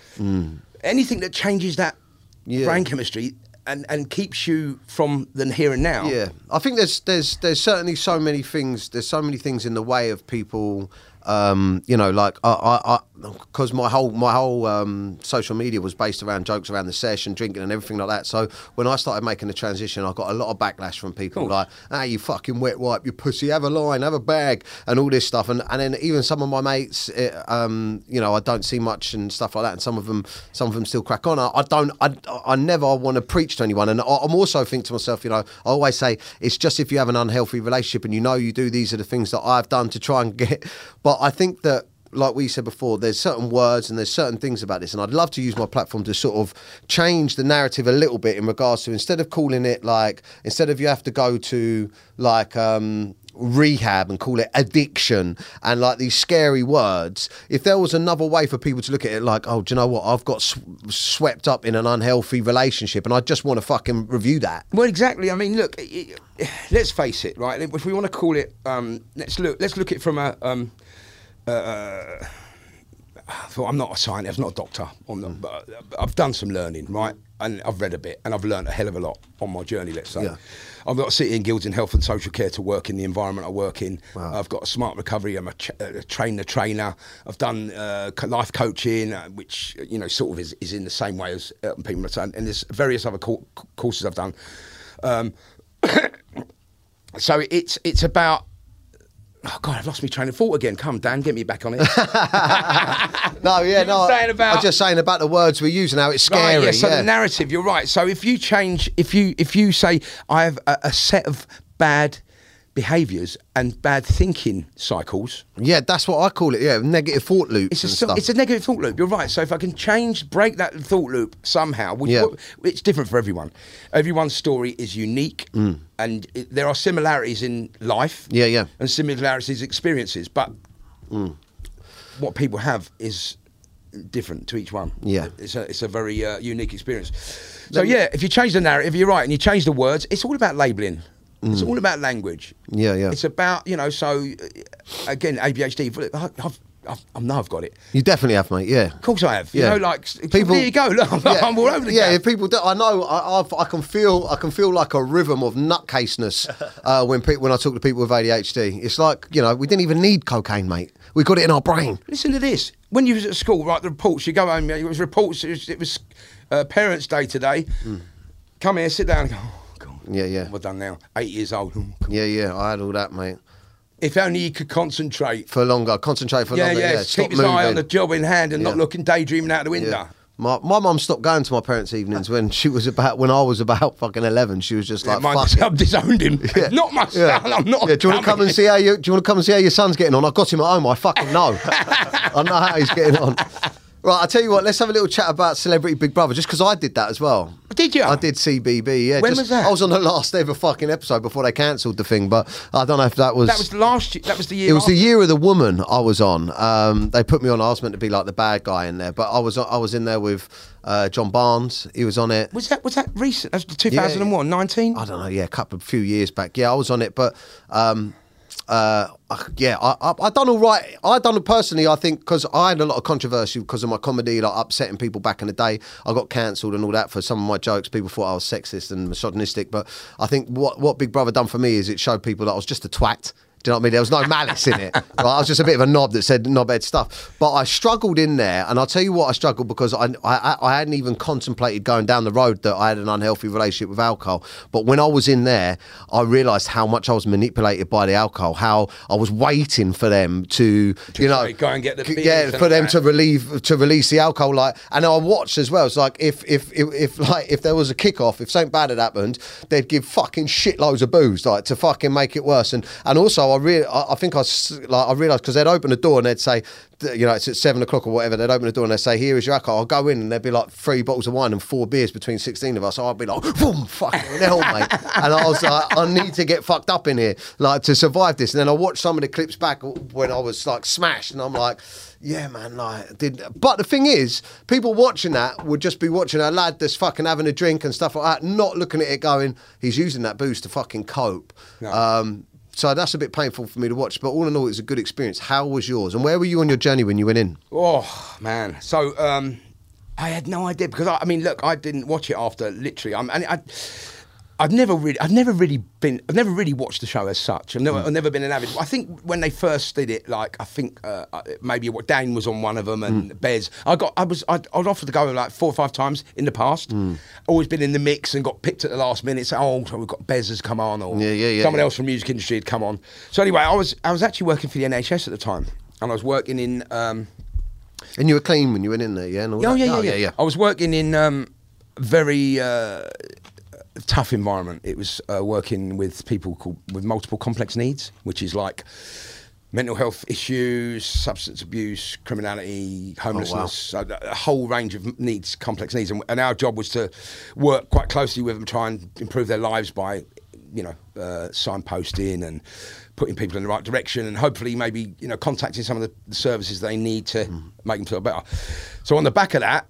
anything that changes that Mm. Yeah. brain chemistry and and keeps you from the here and now. Yeah, I think there's there's there's certainly so many things. There's so many things in the way of people. Um, you know, like I, because my whole my whole um, social media was based around jokes around the session, drinking, and everything like that. So when I started making the transition, I got a lot of backlash from people like, "Ah, you fucking wet wipe, you pussy, have a line, have a bag, and all this stuff." And and then even some of my mates, it, um, you know, I don't see much and stuff like that. And some of them, some of them still crack on. I, I don't, I, I never want to preach to anyone. And I, I'm also think to myself, you know, I always say it's just if you have an unhealthy relationship and you know you do these are the things that I've done to try and get. But I think that. Like we said before, there's certain words and there's certain things about this, and I'd love to use my platform to sort of change the narrative a little bit in regards to instead of calling it like instead of you have to go to like um rehab and call it addiction and like these scary words if there was another way for people to look at it like oh do you know what i've got sw- swept up in an unhealthy relationship and i just want to fucking review that Well, exactly. I mean, look. i- i- Let's face it, right? If we want to call it, um, let's look. Let's look at it from a. Um, uh, well, I'm not a scientist, I'm not a doctor. I'm not, but I've done some learning, right? And I've read a bit, and I've learned a hell of a lot on my journey. Let's say, Yeah. I've got a City and Guilds in Health and Social Care to work in the environment I work in. Wow. I've got a smart recovery. I'm a, ch- a trainer, trainer. I've done uh, life coaching, uh, which you know sort of is, is in the same way as uh, people are saying. And there's various other co- courses I've done. Um, so it's it's about. Oh God, I've lost my train of thought again. Come, Dan, get me back on it. no yeah no saying about- i'm just saying about the words we're using how it's scary Right, yeah, so yeah. the narrative, you're right. So if you change, if you if you say I have a, a set of bad behaviours and bad thinking cycles, yeah that's what i call it yeah negative thought loop. it's a so- it's a negative thought loop. You're right. So if I can change, break that thought loop somehow, which Yeah. it's different for everyone. Everyone's story is unique, and it, there are similarities in life. Mm. Yeah, yeah. and similarities experiences, but Mm. what people have is different to each one. Yeah. it's a it's a very uh, unique experience. So yeah, if you change the narrative, you're right, and you change the words, it's all about labelling. It's all about language. Yeah, yeah. It's about you know. So uh, again, ADHD. I've, I've, I know I've got it. you definitely have mate yeah Of course I have. You Yeah. know, like people. there you go. Look, I'm, I'm all over the yeah, if people do, I know. I, I've, I can feel. I can feel like a rhythm of nutcaseness uh, when people when I talk to people with ADHD. It's like you know we didn't even need cocaine, mate. We got it in our brain. Listen to this. When you was at school, right, the reports, you go home, it was reports, it was, it was uh, Parents' Day today. Come here, sit down. and go. Hmm. Yeah, yeah. I done now? Eight years old. Yeah, yeah. I had all that, mate. If only he could concentrate. For longer, concentrate for Yeah, longer. yeah. Yeah, stop keep his eye on the job in hand and not looking, daydreaming out the window. Yeah. My my mum stopped going to my parents' evenings when she was about when I was about fucking eleven. She was just Yeah, like, mine, "Fuck it." I've disowned him. Not my Yeah. son. I'm not. Yeah, do you want to come and see how you? Do you want to come and see how your son's getting on? I got him at home. I fucking know. I know how he's getting on. Right, I tell you what. Let's have a little chat about Celebrity Big Brother, just because I did that as well. Did you? I did CBB. Yeah. When just- was that? I was on the last ever fucking episode before they cancelled the thing, but I don't know if that was. That was last year. That was the year. it was the year of the woman I was on. Um, they put me on. I was meant to be like the bad guy in there, but I was I was in there with uh, John Barnes. He was on it. Was that was that recent? That was 2001, 19? I don't know. Yeah, a couple of few years back. Yeah, I was on it, but um, uh, uh, yeah, I, I I done all right. I done personally. I think because I had a lot of controversy because of my comedy, like upsetting people back in the day. I got cancelled and all that for some of my jokes. People thought I was sexist and misogynistic, but I think what what Big Brother done for me is it showed people that I was just a twat. Do you know what I mean? There was no malice in it. Right? I was just a bit of a knob that said knobhead stuff. But I struggled in there, and I'll tell you what I struggled because I, I I hadn't even contemplated going down the road that I had an unhealthy relationship with alcohol. But when I was in there, I realised how much I was manipulated by the alcohol. How I was waiting for them to, you know, "Go and get the beers yeah, for them that." to relieve to release the alcohol. Like, and I watched as well. It's like if if if, if like if there was a kickoff, if something bad had happened, they'd give fucking shitloads of booze, like to fucking make it worse. And and also, I really, I, I think I like I realised because they'd open the door and they'd say, you know, it's at seven o'clock or whatever. They'd open the door and they'd say, "Here is your alcohol." I'll go in and there'd be like three bottles of wine and four beers between sixteen of us. So I'd be like, "Boom, fucking hell, mate!" And I was like, "I need to get fucked up in here, like to survive this." And then I watched some of the clips back when I was like smashed, and I'm like. Yeah, man. Like, did but the thing is, people watching that would just be watching a lad that's fucking having a drink and stuff like that, not looking at it, going, "He's using that booze to fucking cope." No. Um, so that's a bit painful for me to watch. But all in all, it was a good experience. How was yours? And where were you on your journey when you went in? Oh man! So um, I had no idea because I, I mean, look, I didn't watch it after literally. I'm, and I, I've never really, I've never really been, I've never really watched the show as such. I've never, I've never been an avid. I think when they first did it, like I think uh, uh, maybe what Dan was on one of them and Bez. I got, I was, I'd, I'd offered to go like four or five times in the past. Always been in the mix and got picked at the last minute. So oh, so we've got Bez has come on, or Yeah, yeah, yeah, someone yeah. else from music industry had come on. So anyway, I was, I was actually working for the NHS at the time, and I was working in. Um, And you were clean when you went in there, yeah? And all Oh that? yeah, yeah, yeah, I was working in um, very uh, tough environment. It was uh, working with people called, with multiple complex needs, which is like mental health issues, substance abuse, criminality, homelessness, a, a whole range of needs, complex needs. And, and our job was to work quite closely with them, try and improve their lives by, you know, uh, signposting and putting people in the right direction and hopefully maybe, you know, contacting some of the, the services they need to make them feel better. So on the back of that,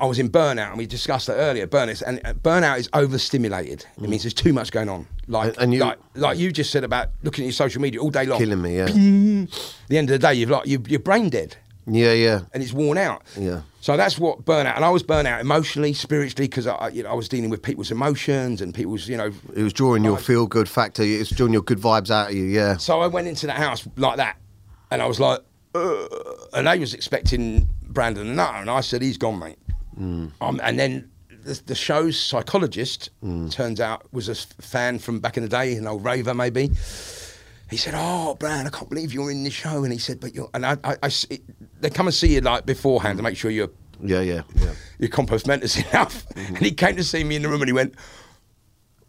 I was in burnout, and we discussed that earlier. Burnout, and uh, burnout is overstimulated. It means there's too much going on. Like, And- you- like, like you just said about looking at your social media all day long. Killing me, yeah. At the end of the day, you've like you, you're brain dead, Yeah, yeah. and it's worn out. Yeah. So that's what burnout, and I was burnout emotionally, spiritually, because I, you know, I was dealing with people's emotions and people's, you know. It was drawing your feel good factor. It was drawing your good vibes out of you, yeah. So I went into the house like that, and I was like, "Ugh," and they was expecting Brandon and Nutter, and I said, he's gone, mate. Mm. Um, and then the, the show's psychologist mm. turns out was a fan from back in the day, an old raver maybe. He said, "Oh, Brand, I can't believe you're in the show." And he said, "But you're," and I, I, I it- they come and see you like beforehand to mm. make sure you're Yeah, yeah, yeah. your compos mentis enough. Mm-hmm. And he came to see me in the room and he went,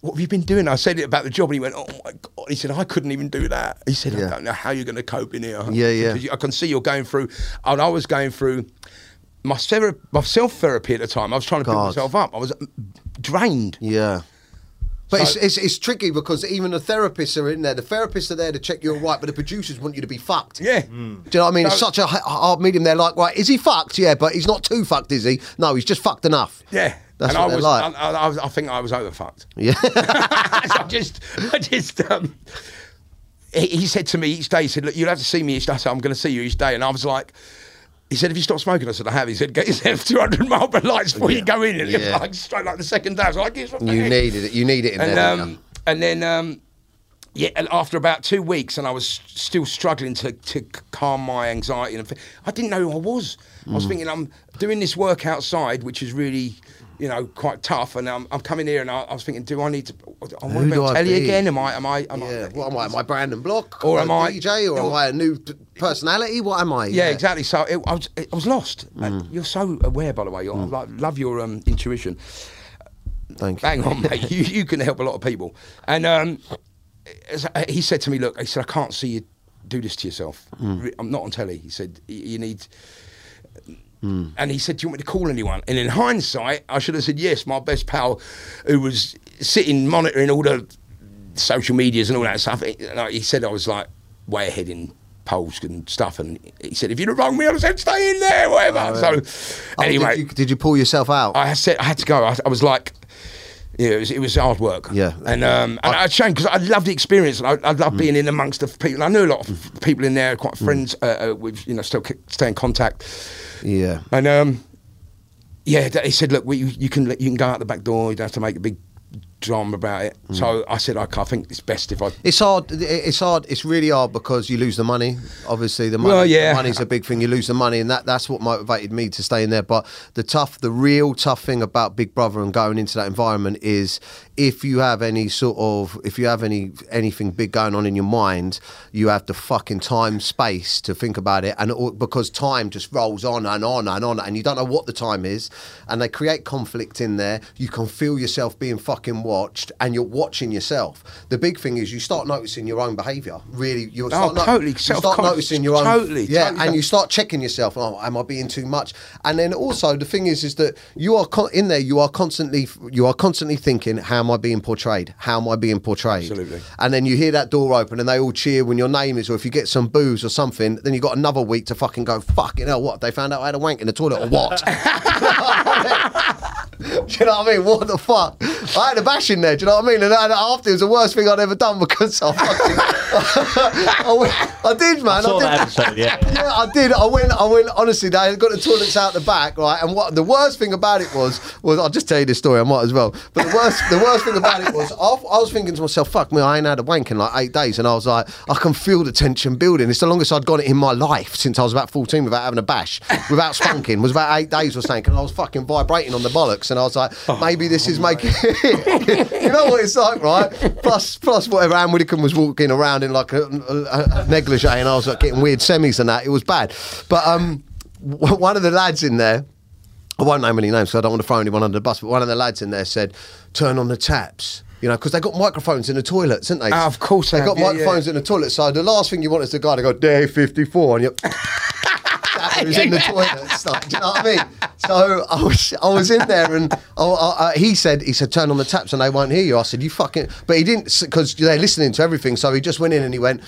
What have you been doing? I said it about the job and he went, Oh my God. He said, I couldn't even do that. He said, Yeah. I don't know how you're going to cope in here. Yeah, yeah. I can see you're going through, and I was going through my, thera- my self therapy at the time. I was trying to build God. myself up. I was uh, drained. Yeah. But it's, So- it's, it's tricky because even the therapists are in there. The therapists are there to check you're right, but the producers want you to be fucked. Yeah. Do you know what I mean? it's such a hard medium. They're like, right, is he fucked? Yeah, but he's not too fucked, is he? No, he's just fucked enough. Yeah. That's and what I they're was, like. I, I, was, I think I was overfucked. Yeah. so I just, I just, um, he, he said to me each day, he said, look, you'll have to see me each day. I said, I'm going to see you each day. And I was like, he said, have you stopped smoking? I said, I have. He said, get yourself 200 Marlboro lights before you go in. And Yeah. like straight like the second day. I was like, you needed it. You need it in and, there. um, and then, um, yeah, and after about two weeks, and I was still struggling to, to calm my anxiety. And I didn't know who I was. I Mm. was thinking, I'm doing this work outside, which is really, you know, quite tough. And I'm, I'm coming here, and I, I was thinking, do I need to? I want to do be on I telly be? again? Am I? Am I? Am yeah. I? What am I? Am I Brandon Block? Or am I- DJ? Or am I a new personality? What am I? Yeah, exactly. So it, I was, I was lost. Mm. You're so aware, by the way. You're, I like, love your um, intuition. Thank you. Hang on, mate. you, you can help a lot of people. And um, he said to me, look, he said, I can't see you do this to yourself. Mm. I'm not on telly. He said, "Y- you need. And he said, "Do you want me to call anyone?" And in hindsight, I should have said yes. My best pal, who was sitting monitoring all the social medias and all that stuff, he, said I was like way ahead in polls and stuff. And he said, "If you'd have rung me, I'd have said stay in there, whatever." So Oh, anyway, did you, did you pull yourself out? I said I had to go. I, I was like, yeah, it was, it was hard work. Yeah. and um, and I, shame because I love the experience. And I, I Mm. love being in amongst the people. I knew a lot of people in there, quite friends. Uh, uh, with you know, still stay in contact. Yeah. And um, yeah, he said, look, we, you can you can go out the back door. You don't have to make a big drama about it. Mm. So I said, okay, I think it's best if I. It's hard. It's hard. It's really hard because you lose the money. Obviously, the money. Well, yeah. the money's a big thing. You lose the money, and that that's what motivated me to stay in there. But the tough, the real tough thing about Big Brother and going into that environment is if you have any sort of, if you have any anything big going on in your mind, you have the fucking time space to think about it, and all, because time just rolls on and on and on, and you don't know what the time is, and they create conflict in there. You can feel yourself being fucking watched, and you're watching yourself. The big thing is you start noticing your own behaviour. Really, you oh, start, Oh, totally. you start noticing your own. Totally, yeah, totally. and you start checking yourself. Oh, am I being too much? And then also the thing is, is that you are con- in there. You are constantly, you are constantly thinking, how am I being portrayed? How am I being portrayed? Absolutely. And then you hear that door open, and they all cheer when your name is, or if you get some booze or something. Then you got another week to fucking go. Fucking hell, what? They found out I had a wank in the toilet, or what? Do you know what I mean? What the fuck? I had a bash in there. Do you know what I mean? And after it was the worst thing I'd ever done because I fucking, I, I did, man. saw I did. episode, yeah. Yeah, I did. I went. I went. Honestly, they got the toilets out the back, right? And what the worst thing about it was was I'll just tell you this story. I might as well. But the worst, the worst thing about it was I, I was thinking to myself, "Fuck me, I ain't had a wank in like eight days," and I was like, I can feel the tension building. It's the longest I'd got it in my life since I was about fourteen without having a bash, without spunking. was about eight days or something, and I was fucking vibrating on the bollocks, and I was like, maybe this is making. you know what it's like, right? Plus, plus whatever. Ann Widdecombe was walking around in like a, a, a negligee, and I was like getting weird semis and that. It was bad. But um, one of the lads in there. I won't name any names because I don't want to throw anyone under the bus. But one of the lads in there said, "Turn on the taps." You know, because they got microphones in the toilets, haven't they? Ah, of course they they got yeah, microphones in the toilet. So the last thing you want is the guy to go day fifty four, and you. Who's in the toilets? Like, do you know what I mean? So I was, I was in there, and I, I, I- he said, he said, turn on the taps, and they won't hear you. I said, you fucking, but he didn't, because they're listening to everything. So he just went in and he went,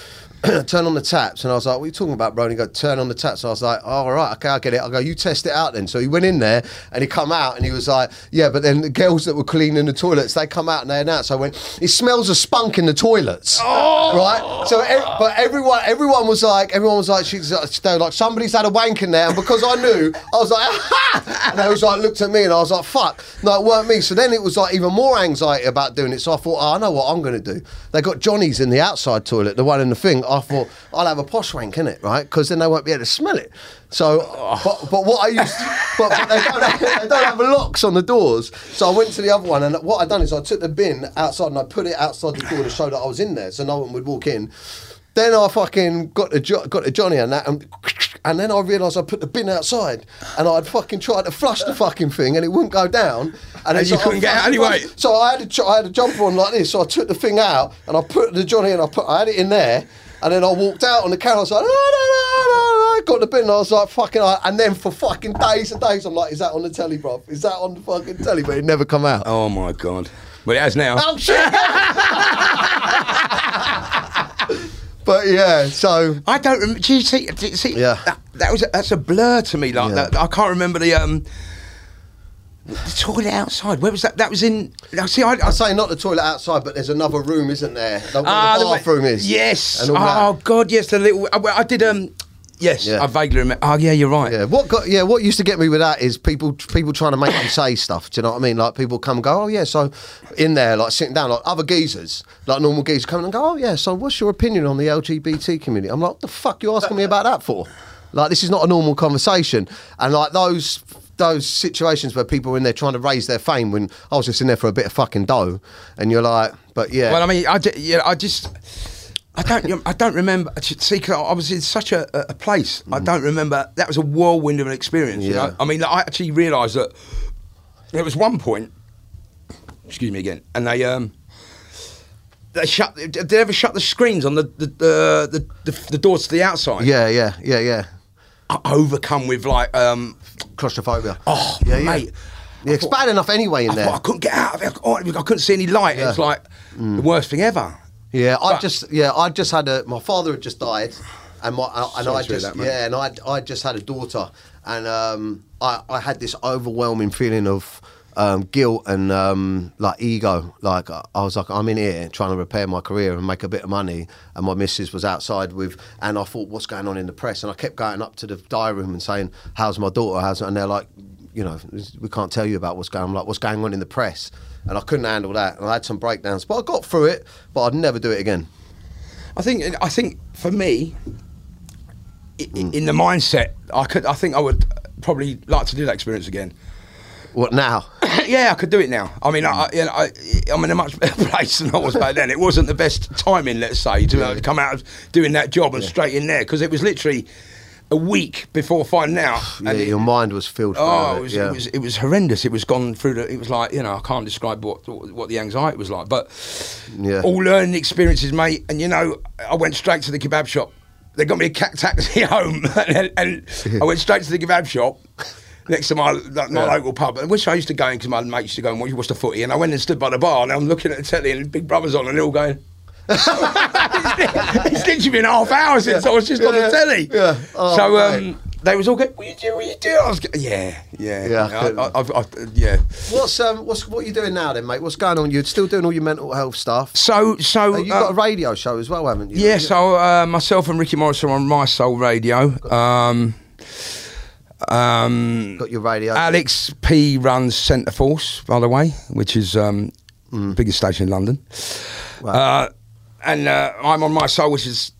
turn on the taps, and I was like, what are you talking about, bro? And he go, turn on the taps. And I was like, oh, all right, okay, I get it. I go, you test it out then. So he went in there, and he come out, and he was like, yeah, but then the girls that were cleaning the toilets, they come out and they announced. I went, it smells of spunk in the toilets, oh. right? So, but everyone, everyone was like, everyone was like, she's like, somebody's had a wank in there, and because I knew, I was like, ha! and they was like, looked at me, and I was like, fuck, no, it weren't me. So then it was like even more anxiety about doing it. So I thought, oh, I know what I'm going to do. They got Johnny's in the outside toilet, the one in the thing. I thought I'll have a posh wank in it, right? Because then they won't be able to smell it. So, but, but what I used, but, but they, don't have, they don't have locks on the doors. So I went to the other one, and what I done is I took the bin outside and I put it outside the door to show that I was in there, so no one would walk in. Then I fucking got to jo- got to Johnny and that, and, and then I realised I put the bin outside, and I'd fucking tried to flush the fucking thing, and it wouldn't go down. And, And it's you like, couldn't get out anyway? flushed- So I had a ju- I had a jumper on like this, so I took the thing out and I put the Johnny and I put I had it in there, and then I walked out on the counter. I was like, no, no, no, no, no. Got the bin, and I was like, fucking, and then for fucking days and days, I'm like, is that on the telly, bro? Is that on the fucking telly? But it never come out. Oh my god. Well, it has now. Oh shit! but yeah, so I don't remember. Do you see? Do you see? Yeah. That, that was a, that's a blur to me. Like Yeah. that, I can't remember the um. The toilet outside. Where was that? That was in. I See, I, I say not the toilet outside, but there's another room, isn't there? The the way- bathroom is. Yes. And that. Oh God, yes. The little. I, I did. Um. Yes, Yeah. I vaguely remember. Oh yeah, you're right. Yeah, what got yeah, what used to get me with that is people people trying to make me say stuff. Do you know what I mean? Like people come and go, oh yeah, so in there, like sitting down, like other geezers, like normal geezers, come and go, oh yeah, so what's your opinion on the LGBT community? I'm like, what the fuck you asking me about that for? Like this is not a normal conversation, and like those those situations where people are in there trying to raise their fame when I was just in there for a bit of fucking dough, and you're like, but yeah, Well, I mean, I, ju- yeah, I just. I don't. I don't remember. See, 'cause I was in such a, a- place. I don't remember. That was a whirlwind of an experience. You Mm. Yeah. know? I mean, I actually realised that there was one point. Excuse me again. And they um. They shut. Did they ever shut the screens on the the the, the, the, the doors to the outside? yeah, yeah, yeah, yeah. I- overcome with like um claustrophobia. Oh, yeah, yeah. mate. Yeah, it's bad enough anyway in I there. I couldn't get out of it. I couldn't see any light. It was Yeah. Mm. like the worst thing ever. Yeah, I But- just yeah, I just had a my father had just died, and my uh, and I just yeah, and I I just had a daughter, and um, I I had this overwhelming feeling of. Um, guilt and um, like ego, like I I was like, I'm in here trying to repair my career and make a bit of money, and my missus was outside with, and I thought, what's going on in the press? And I kept going up to the diary room and saying, how's my daughter? How's and they're like, you know, we can't tell you about what's going. on. I'm like, what's going on in the press? And I couldn't handle that, and I had some breakdowns, but I got through it. But I'd never do it again. I think I think for me, Mm. in the mindset, I could I think I would probably like to do that experience again. What now? yeah, I could do it now. I mean, I, I, you know, I, I'm in a much better place than I was back then. It wasn't the best timing, let's say, to, uh, to come out of doing that job and straight in there because it was literally a week before finding out. Yeah, and it- your mind was filled. Oh, it was, yeah. it was it was horrendous. It was gone through the. It was like you know I can't describe what what the anxiety was like, but Yeah. all learning experiences, mate. And you know, I went straight to the kebab shop. They got me a taxi home, and, and I went straight to the kebab shop next to my like, my Yeah. local pub, which I used to go in because my mates used to go and watch, watch the footy. And I went and stood by the bar, and I'm looking at the telly, and Big Brother's on, and they're all going. it's literally been half hour since I was just on the telly. Yeah. Oh, so um, they was all going, "What you do? What you do?" I was, go- yeah, yeah, Yeah, I I, I, I've, I've, yeah. What's um what's what you doing now then, mate? What's going on? You're still doing all your mental health stuff. So, so Uh, you uh, got a radio show as well, haven't you? Yeah, so uh, myself and Ricky Morris are on Mi-Soul Radio. Um, um, got your radio. Alex P runs Centreforce, by the way, which is um, biggest station in London. Wow. And uh, I'm on Mi-Soul, which is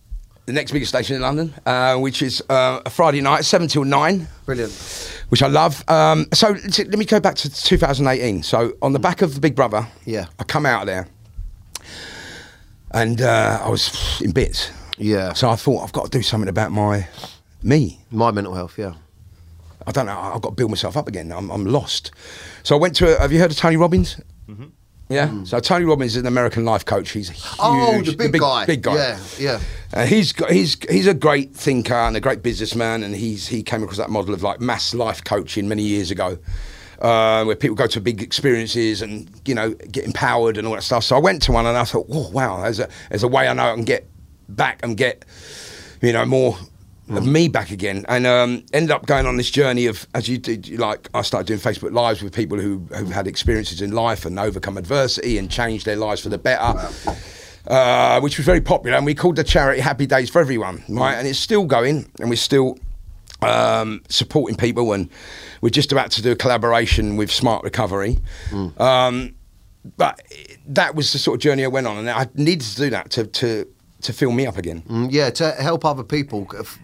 the next biggest station in London, uh, which is uh, a Friday night, seven till nine Brilliant. which I love. Um, so t- let me go back to 2018. So on the back of the Big Brother, Yeah. I come out of there, and uh, I was in bits. Yeah. So I thought I've got to do something about my me. My mental health, yeah. I don't know. I've got to build myself up again. I'm, I'm lost. So I went to. A, have you heard of Tony Robbins? Yeah. So Tony Robbins is an American life coach. He's a huge, Oh, the big guy. Big guy. Yeah, yeah. Uh, he's got, he's he's a great thinker and a great businessman, and he's he came across that model of like mass life coaching many years ago, uh, where people go to big experiences and you know get empowered and all that stuff. So I went to one and I thought, oh wow, there's a there's a way I know I can get back and get you know more of me back again, and um, ended up going on this journey of as you did, like I started doing Facebook lives with people who who've had experiences in life and overcome adversity and changed their lives for the better uh, which was very popular, and we called the charity Happy Days for Everyone, right? And it's still going, and we're still um, supporting people, and we're just about to do a collaboration with Smart Recovery. Um, but that was the sort of journey I went on, and I needed to do that to to to fill me up again. Mm, yeah, to help other people. If-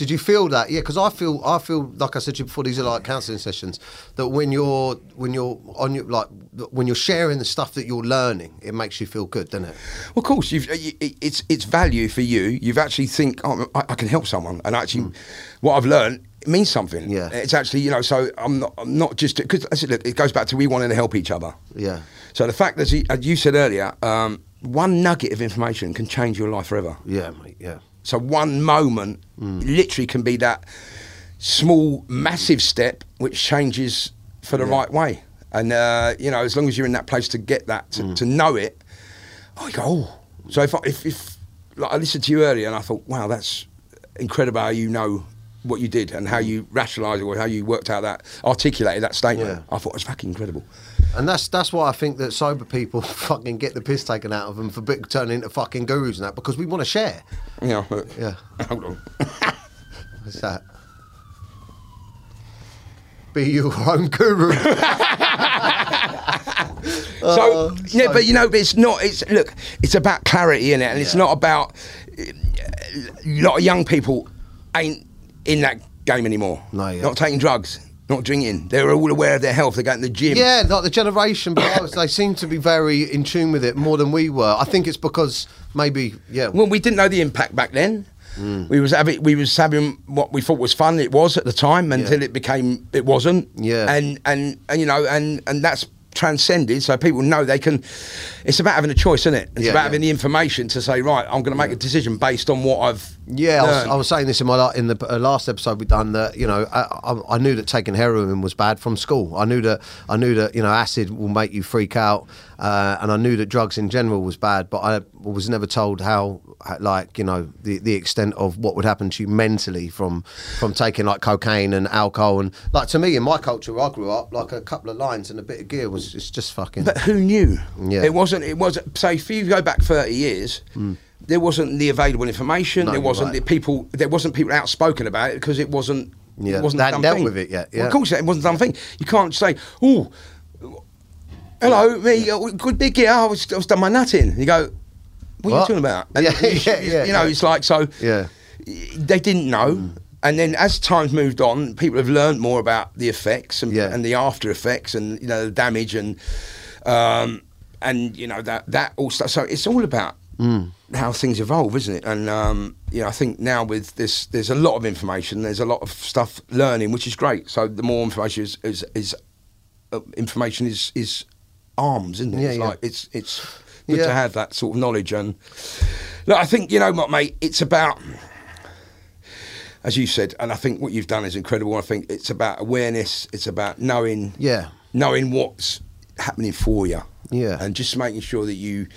Did you feel that? Yeah, because I feel, I feel like I said to you before. These are like counselling sessions. That when you're, when you're on your, like, when you're sharing the stuff that you're learning, it makes you feel good, doesn't it? Well, of course, you've, it's it's value for you. You've actually think, oh, I, I can help someone, and actually, what I've learned it means something. Yeah. it's actually you know. So I'm not I'm not just because I said look, it goes back to we wanting to help each other. Yeah. So the fact that you, as you said earlier, um, one nugget of information can change your life forever. Yeah, mate. Yeah. So one moment literally can be that small, massive step which changes for the right way. And uh, you know, as long as you're in that place to get that, to, to know it, I go. Oh. So if I, if, if like I listened to you earlier and I thought, wow, that's incredible how you know what you did and how mm. you rationalised it or how you worked out that articulated that statement. Yeah. I thought it was fucking incredible. And that's that's why I think that sober people fucking get the piss taken out of them for bit, turning into fucking gurus and that because we want to share. But- Yeah. Hold on. What's that? Be your own guru. So oh, yeah, but you know, but it's not. It's look, it's about clarity in it, and it's not about. Eh, a lot of young people ain't in that game anymore. No, yeah. Not taking drugs, not drinking. They're all aware of their health. They go to the gym. yeah, like the generation below us, they seem to be very in tune with it more than we were. I think it's because maybe, yeah. Well, we didn't know the impact back then. Mm. We was having we was having what we thought was fun. It was at the time until Yeah. it became it wasn't. Yeah. And and and you know and and that's transcended, so people know they can. It's about having a choice, isn't it? It's Yeah, about yeah. having the information to say, right, I'm going to make a decision based on what I've. Yeah, I was. I was saying this in my in the uh, last episode we done that you know I, I, I knew that taking heroin was bad from school. I knew that I knew that you know acid will make you freak out, uh, and I knew that drugs in general was bad. But I was never told how like you know the the extent of what would happen to you mentally from from taking like cocaine and alcohol and like to me in my culture where I grew up like a couple of lines and a bit of gear was it's just fucking But who knew? Yeah. It wasn't. It wasn't. So if you go back thirty years, there wasn't the available information. No, there wasn't right. the people. There wasn't people outspoken about it because it wasn't. Yeah, it wasn't they hadn't dealt thing. with it yet, Well, yeah. of course, it wasn't done thing. You can't say, "Oh, hello, me, uh, good big gear. I was, I was done my nutting." You go, "What, are you talking about?" And Yeah, you, yeah, yeah, You know, it's like so. Yeah. They didn't know. And then, as time's moved on, people have learned more about the effects and, and the after effects, and you know the damage, and um, and you know that that all stuff. So it's all about Mm. how things evolve, isn't it? And um, you know, I think now with this, there's a lot of information. There's a lot of stuff learning, which is great. So the more information is is, is uh, information is is arms, isn't it? Yeah, it's yeah. like it's it's good Yeah. to have that sort of knowledge. And look, I think you know what, mate. It's about as you said, and I think what you've done is incredible. I think it's about awareness. It's about knowing, Yeah. knowing what's happening for you, Yeah. and just making sure that you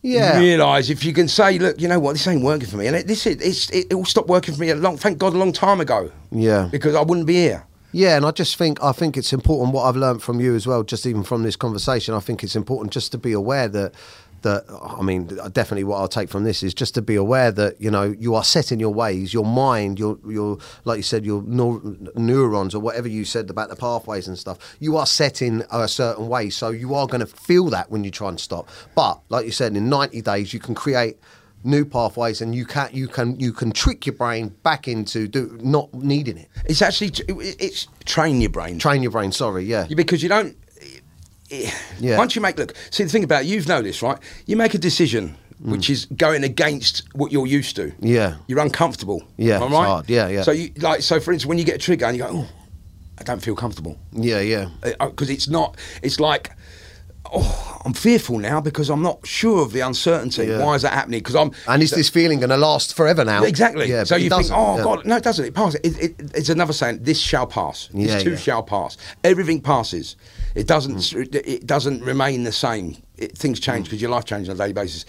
yeah realise if you can say, look, you know what, this ain't working for me, and it, this is, it's, it, it all stopped working for me a long, thank God, a long time ago. Yeah. because I wouldn't be here. Yeah, and I just think I think it's important what I've learned from you as well, just even from this conversation. I think it's important just to be aware that that I mean, definitely what I'll take from this is just to be aware that you know you are set in your ways, your mind, your your like you said, your neur- neurons or whatever you said about the pathways and stuff. You are set in a certain way, so you are going to feel that when you try and stop. But like you said, in ninety days you can create new pathways and you can you can you can trick your brain back into do, not needing it It's actually it's train your brain. train your brain sorry yeah because you don't. Yeah. Once you make look, see the thing about it, you've noticed right? You make a decision which is going against what you're used to. Mm. Yeah. you're uncomfortable. Yeah, Am I right? hard. Yeah, yeah. So you like so for instance, when you get a trigger and you go, oh, I don't feel comfortable yeah yeah because it's not. It's like. Oh, I'm fearful now because I'm not sure of the uncertainty. Yeah. Why is that happening? Because I'm and is this feeling going to last forever now Exactly. yeah so you think, oh yeah. God, no, it doesn't. It passes. It, it, it's another saying. This shall pass. Yeah, this too yeah. shall pass. Everything passes. It doesn't. It doesn't remain the same. It, things change because your life changes on a daily basis.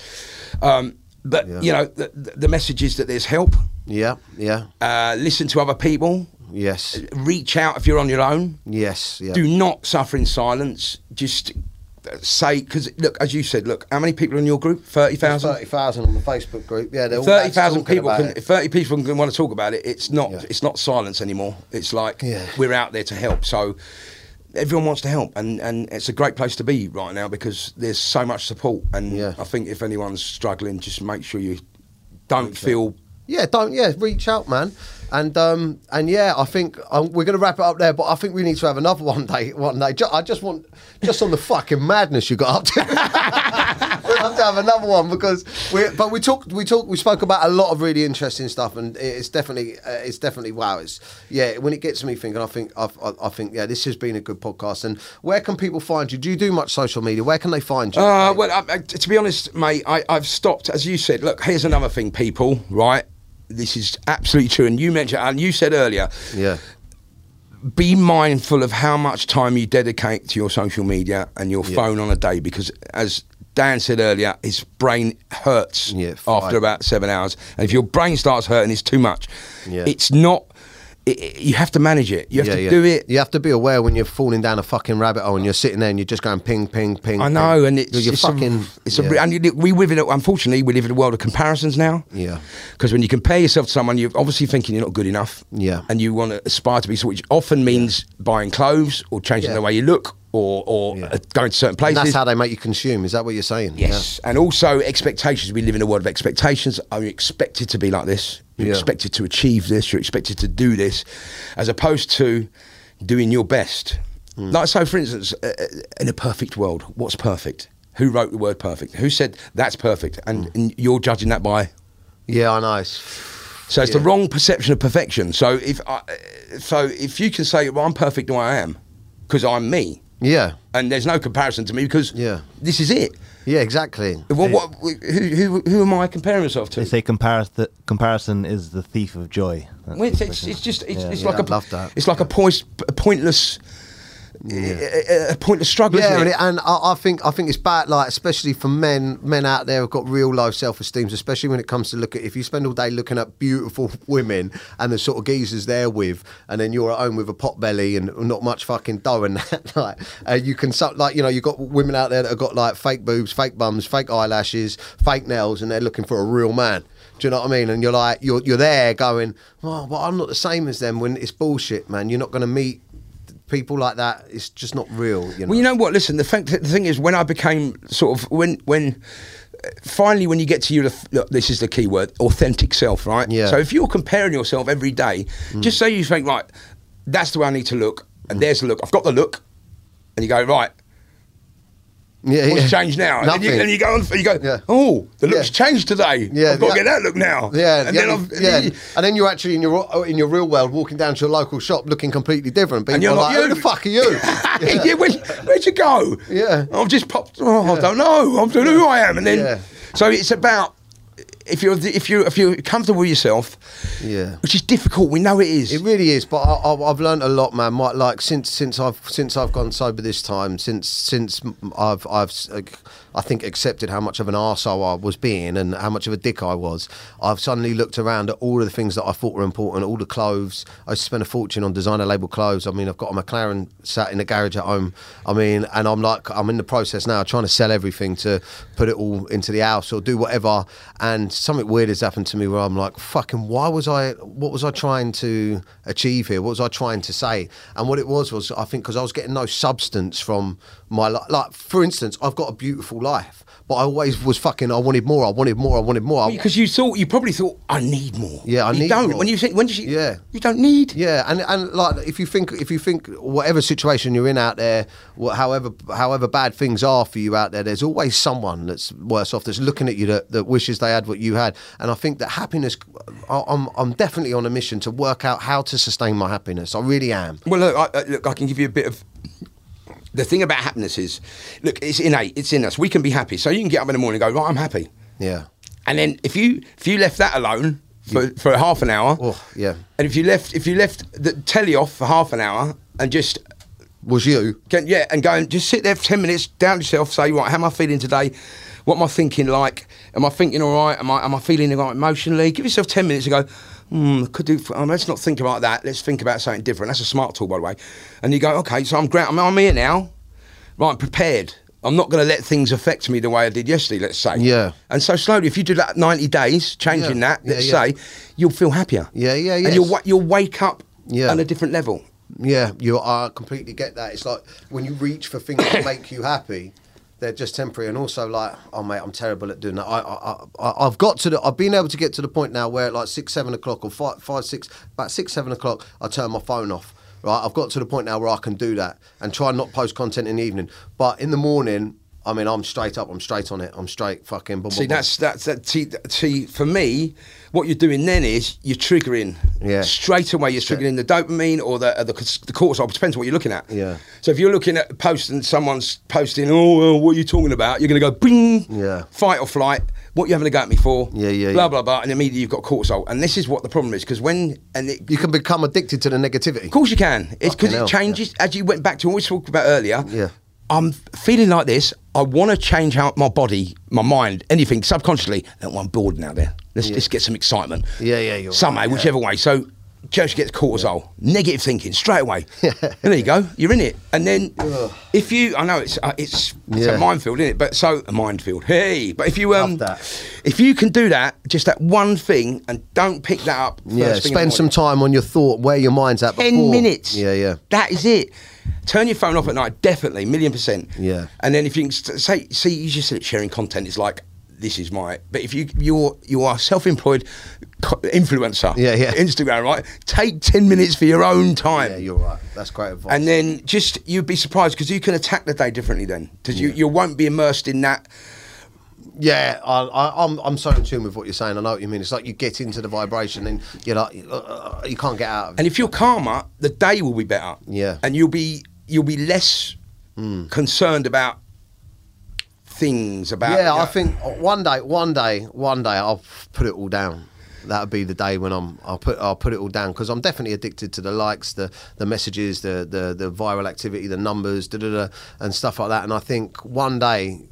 Um, but you know, the, the- message is that there's help. yeah yeah Uh, listen to other people. yes Reach out if you're on your own. yes yeah Do not suffer in silence. Just say because look, as you said, look, how many people are in your group? Thirty thousand. 30,000 on the Facebook group yeah they're all Thirty lads people can. it. If Thirty people can want to talk about it. It's not. Yeah. It's not silence anymore. It's like Yeah. we're out there to help. So everyone wants to help, and and it's a great place to be right now because there's so much support. And Yeah. I think if anyone's struggling, just make sure you don't feel. Yeah don't yeah reach out man. And um and yeah I think um, we're going to wrap it up there but I think we need to have another one day one day. I just want just on the fucking madness you got up to. We'll have to have another one because we but we talked we talked we spoke about a lot of really interesting stuff and it's definitely uh, it's definitely wow it's yeah when it gets me thinking I think I've, I, I think yeah this has been a good podcast. And where can people find you? Do you do much social media? Where can they find you? Uh, well, I, I, to be honest, mate, I, I've stopped. As you said, look, here's another thing, people. Right, this is absolutely true, and you mentioned, and you said earlier, yeah be mindful of how much time you dedicate to your social media and your Yeah. phone on a day because as Dan said earlier, his brain hurts Yeah, after about seven hours. And if your brain starts hurting, it's too much. Yeah. It's not. It, it- you have to manage it. You have yeah, to yeah. do it. You have to be aware when you're falling down a fucking rabbit hole and you're sitting there and you're just going ping, ping, ping. I know, ping. and it's, you're it's fucking. A, it's yeah. a, and you, we live in. A, unfortunately, we live in a world of comparisons now. Yeah. Because when you compare yourself to someone, you're obviously thinking you're not good enough. Yeah. And you want to aspire to be, so which often means buying clothes or changing the way you look or or Yeah. uh, going to certain and places. that's how they make you consume. Is that what you're saying? Yes, and also expectations. We live in a world of expectations. Are you expected to be like this? You're Yeah. expected to achieve this. You're expected to do this, as opposed to doing your best. Hmm. Like so, for instance, uh, uh, in a perfect world, what's perfect? Who wrote the word perfect? Who said that's perfect? And, Hmm. and you're judging that by. Yeah, yeah I know. So it's the wrong perception of perfection. So if I, so if you can say, "Well, I'm perfect the way I am," because I'm me, Yeah. and there's no comparison to me because Yeah. this is it. Yeah, exactly. What, what, who, who, who am I comparing myself to? They say comparis- comparison is the thief of joy. Well, it's, it's, it's just it's, Yeah. it's Yeah, like a I love that. it's like a, pois- a pointless a, a pointless struggle. Yeah, and, it? and I, I think I think it's bad, like especially for men. Men out there have got real low self esteem, especially when it comes to look at if you spend all day looking at beautiful women and the sort of geezers they're with, and then you're at home with a pot belly and not much fucking dough and that. Like, uh, you can like you know you've got women out there that have got like fake boobs, fake bums, fake eyelashes, fake nails, and they're looking for a real man. Do you know what I mean? And you're like you're you're there going, oh, but I'm not the same as them. When it's bullshit, man. You're not going to meet. People like that, it's just not real. You know? Well, you know what? Listen, the fact, the thing is, when I became sort of when when uh, finally when you get to your look, this is the key word, authentic self, right? Yeah. Mm. So if you're comparing yourself every day, just say you think right, that's the way I need to look, and there's the look. I've got the look, and you go right. Yeah, What's yeah. changed now? And then, you, and you go on, you go, Yeah. oh, the look's Yeah. changed today. Yeah, I've got to get that look now. Yeah, and then I've, yeah, and then you're actually in your in your real world, walking down to your local shop, looking completely different. People And you're like, you. "Who the fuck are you?" yeah. where'd, where'd you go? Yeah. I've just popped. Oh, I don't know. I'm doing who I am, and then so it's about if you're if you if you're comfortable with yourself, Yeah. which is difficult. We know it is. It really is, but I, I, I've learned a lot, man. My, like since since I've since I've gone sober this time, since since I've I've uh, I think accepted how much of an arsehole I was being and how much of a dick I was. I've suddenly looked around at all of the things that I thought were important, all the clothes. I spend a fortune on designer label clothes. I mean, I've got a McLaren sat in the garage at home. I mean, and I'm like, I'm in the process now, trying to sell everything to put it all into the house or do whatever. And something weird has happened to me where I'm like, fucking, why was I? What was I trying to achieve here? What was I trying to say? And what it was was, I think, because I was getting no substance from my li- like. For instance, I've got a beautiful life, but I always was fucking. I wanted more. I wanted more. I wanted more. Because you thought you probably thought I need more. Yeah, I you need don't. more. When you think when you Yeah. you don't need. Yeah, and and like if you think if you think whatever situation you're in out there, however however bad things are for you out there, there's always someone that's worse off that's looking at you that, that wishes they had what you had. And I think that happiness, I- I'm I'm definitely on a mission to work out how to sustain my happiness. I really am. Well, look, I- look, I can give you a bit of. The thing about happiness is, look, it's innate. It's in us. We can be happy. So you can get up in the morning and go, right, I'm happy. Yeah. And then if you if you left that alone for, for half an hour, Oh, yeah. and if you left if you left the telly off for half an hour and just Was you? get, yeah and go and just sit there for ten minutes, down yourself, say right, how am I feeling today? What am I thinking like? Am I thinking all right? Am I am I feeling all right emotionally? Give yourself ten minutes and go. Hmm, could do. Let's not think about that. Let's think about something different. That's a smart tool, by the way. And you go, okay, so I'm ground. I'm, I'm here now. Right, I'm prepared. I'm not going to let things affect me the way I did yesterday. Let's say. Yeah. And so slowly, if you do that 90 days, changing Yeah. that, let's yeah. say, you'll feel happier. Yeah, yeah, yeah. And you'll you'll wake up Yeah. on a different level. Yeah, you I completely get that. It's like when you reach for things that make you happy, they're just temporary. And also, like, oh mate, I'm terrible at doing that. I, I, I, I've got to the, I've been able to get to the point now where at like six, seven o'clock or five, five, six, about six, seven o'clock, I turn my phone off. Right, I've got to the point now where I can do that and try and not post content in the evening. But in the morning, I mean, I'm straight up. I'm straight on it. I'm straight fucking. Boom, See, boom, boom. that's that's that. See, see, for me, what you're doing then is you're triggering. Yeah. Straight away, you're triggering the dopamine or the uh, the, the cortisol. It depends what you're looking at. Yeah. So if you're looking at posting, someone's posting, oh, what are you talking about? You're going to go, bing. Yeah. Fight or flight. What you having a go at me for? Yeah, yeah, Blah yeah. blah blah, and immediately you've got cortisol. And this is what the problem is because when and it, you can become addicted to the negativity. Of course you can. It's because it changes as you went back to what we talked about earlier. Yeah. I'm feeling like this. I want to change out my body, my mind, anything subconsciously. That one bored now. There, let's just get some excitement. Yeah, yeah, you're Somehow, right, yeah. whichever way. So, just gets cortisol, negative thinking straight away. and there you go. You're in it. And then, if you, I know it's uh, it's, it's Yeah. a minefield, isn't it? But so a minefield. Hey, but if you um, if you can do that, just that one thing, and don't pick that up. first Yeah, thing spend some time on your thought, where your mind's at. 10 before. minutes. Yeah, yeah. That is it. Turn your phone off at night, definitely, million percent. Yeah. And then if you can say, see, you just said sharing content is like, this is my. But if you you're you are self-employed influencer, Yeah, yeah. Instagram, right? Take ten minutes for your own time. Yeah, you're right. That's great advice. and then just you'd be surprised because you can attack the day differently then because you, you won't be immersed in that yeah, I, I, I'm I'm so in tune with what you're saying. I know what you mean. It's like you get into the vibration and you're like, uh, you can't get out of it. And if you're calmer, the day will be better. Yeah. And you'll be you'll be less concerned about things about. Yeah, I you know- think one day, one day, one day, I'll put it all down. That'll be the day when I'm. I'll put. I'll put it all down because I'm definitely addicted to the likes, the the messages, the the the viral activity, the numbers, da da da, and stuff like that. And I think one day,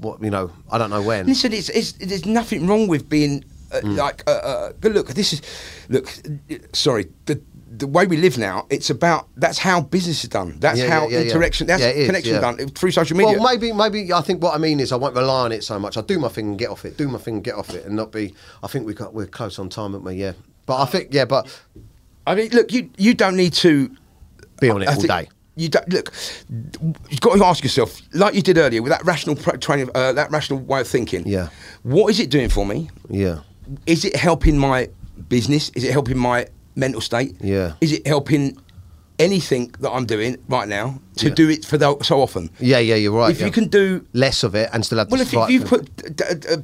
what you know, I don't know when. Listen, it's, it's, there's nothing wrong with being uh, Hmm. like. Uh, uh, but look, this is look. Sorry, the the way we live now, it's about that's how business is done. That's Yeah, how yeah, yeah, interaction. That's is, connection done through social media. Well, maybe, maybe I think what I mean is I won't rely on it so much. I do my thing and get off it. Do my thing and get off it, and not be. I think we got we're close on time, aren't we? Yeah, but I think yeah, but I mean, look, you you don't need to be on it I all think day. You don't, look, you've got to ask yourself, like you did earlier, with that rational training, uh, that rational way of thinking. Yeah. What is it doing for me? Yeah, Is it helping my business? Is it helping my mental state? Yeah. Is it helping anything that I'm doing right now to Yeah. do it for the, so often? yeah, yeah. You're right. if yeah. you can do less of it and still have well, the if you, put uh,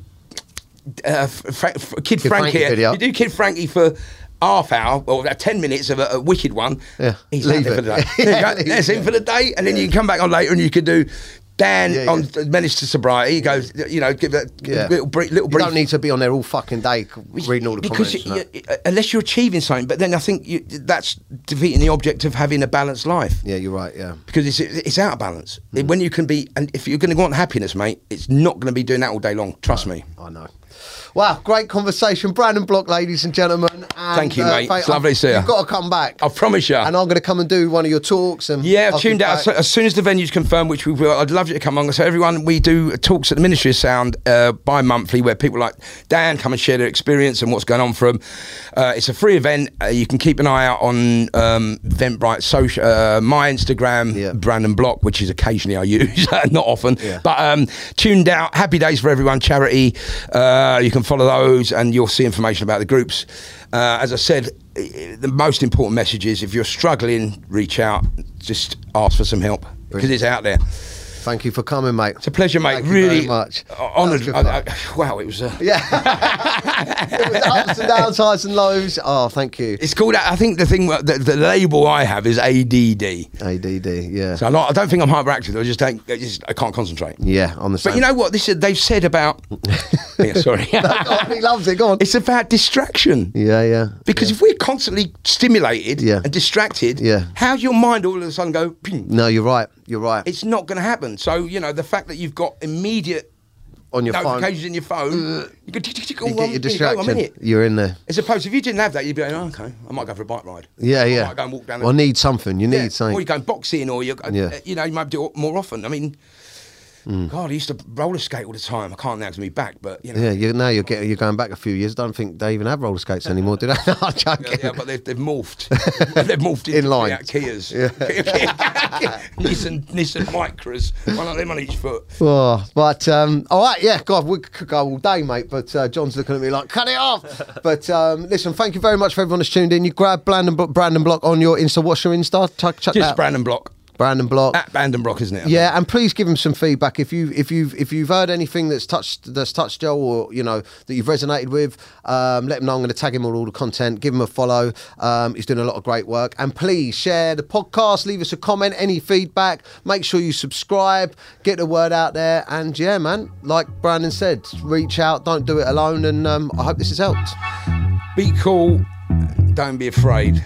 uh, Fra- Kid, Kid Frank Frankie here, video. you do Kid Frankie for half hour or uh, ten minutes of a, a wicked one. Yeah, he's leave it. for the day. There you go. Leave That's it. him for the day, and then you can come back on later and you can do. Dan Yeah, on yeah. Menace to Sobriety, he goes, you know, give that yeah. little brief. Little you brief don't need to be on there all fucking day reading all the because comments. you- you- unless you're achieving something, but then I think you, that's defeating the object of having a balanced life yeah, you're right. Yeah. because it's it's out of balance. Mm. When you can be, and if you're going to want happiness, mate, it's not going to be doing that all day long. Trust me. I know. Wow, great conversation, Brandon Block, ladies and gentlemen. And, uh, Thank you, mate. thank- It's lovely to see you. You've got to come back. I promise you. And I'm going to come and do one of your talks. And Yeah, I'll I've tuned out as, soon as the venue's confirmed, which we will. I'd love you to come on. So everyone, we do talks at the Ministry of Sound uh, bi-monthly, where people like Dan come and share their experience and what's going on for them. Uh, it's a free event. Uh, you can keep an eye out on um, Eventbrite social, uh, my Instagram, Yeah. Brandon Block, which is occasionally I use, not often. Yeah. But um, tuned out. Happy days for everyone. Charity. Uh, you can follow those, and you'll see information about the groups. Uh, as I said, the most important message is if you're struggling, reach out. Just ask for some help because it's out there. Thank you for coming, mate. It's a pleasure, mate. Thank you really very much. honoured. That I- I- wow, it was. Uh, Yeah. it was ups and downs, highs and lows. Oh, thank you. It's called. I think the thing, the, the label I have is ADD. ADD, yeah. So I'm not, I don't think I'm hyperactive. I just don't. I, just, I can't concentrate. yeah, on the same. But you know what? This is, they've said about. yeah, sorry. oh, he loves it. Go on. it's about distraction. Yeah, yeah. Because if we're constantly stimulated Yeah. and distracted, Yeah. how's your mind all of a sudden go? "Ping"? No, you're right. You're right. It's not going to happen. So you know the fact that you've got immediate on your phone. notifications in your phone, you can tick, tick, tick, oh, You get your you go, I'm in distraction. it. You're in there. As opposed to if you didn't have that, you'd be like, oh, okay, I might go for a bike ride. Yeah, I yeah. might go and walk down. Well, I need something. You need yeah. Or you're going boxing, or you're, Yeah. uh, you know, you might do it more often. I mean, Mm. God, I used to roller skate all the time. I can't now because me back, but you know. Yeah, you now you're getting you're going back a few years. I don't think they even have roller skates anymore, do they? no, I'm joking. Yeah, yeah, but they've, they've morphed. they've morphed into In line. Yeah, Kias. Yeah. Nissan, Nissan Micras. One of them on each foot. Oh, but um, all right, yeah, God, we could go all day, mate. But uh, John's looking at me like, cut it off. but um, listen, thank you very much for everyone that's tuned in. You grab Brandon Brandon Block on your Insta. What's your Insta? Check, check Just that. Brandon Block. Brandon Block. At Brandon Block, isn't it? Yeah, and please give him some feedback if you if you've if you've heard anything that's touched that's touched Joe or you know that you've resonated with. Um, let him know. I'm going to tag him on all the content. Give him a follow. Um, he's doing a lot of great work. And please share the podcast. Leave us a comment. Any feedback. Make sure you subscribe. Get the word out there. And yeah, man, like Brandon said, reach out. Don't do it alone. And um, I hope this has helped. Be cool. Don't be afraid.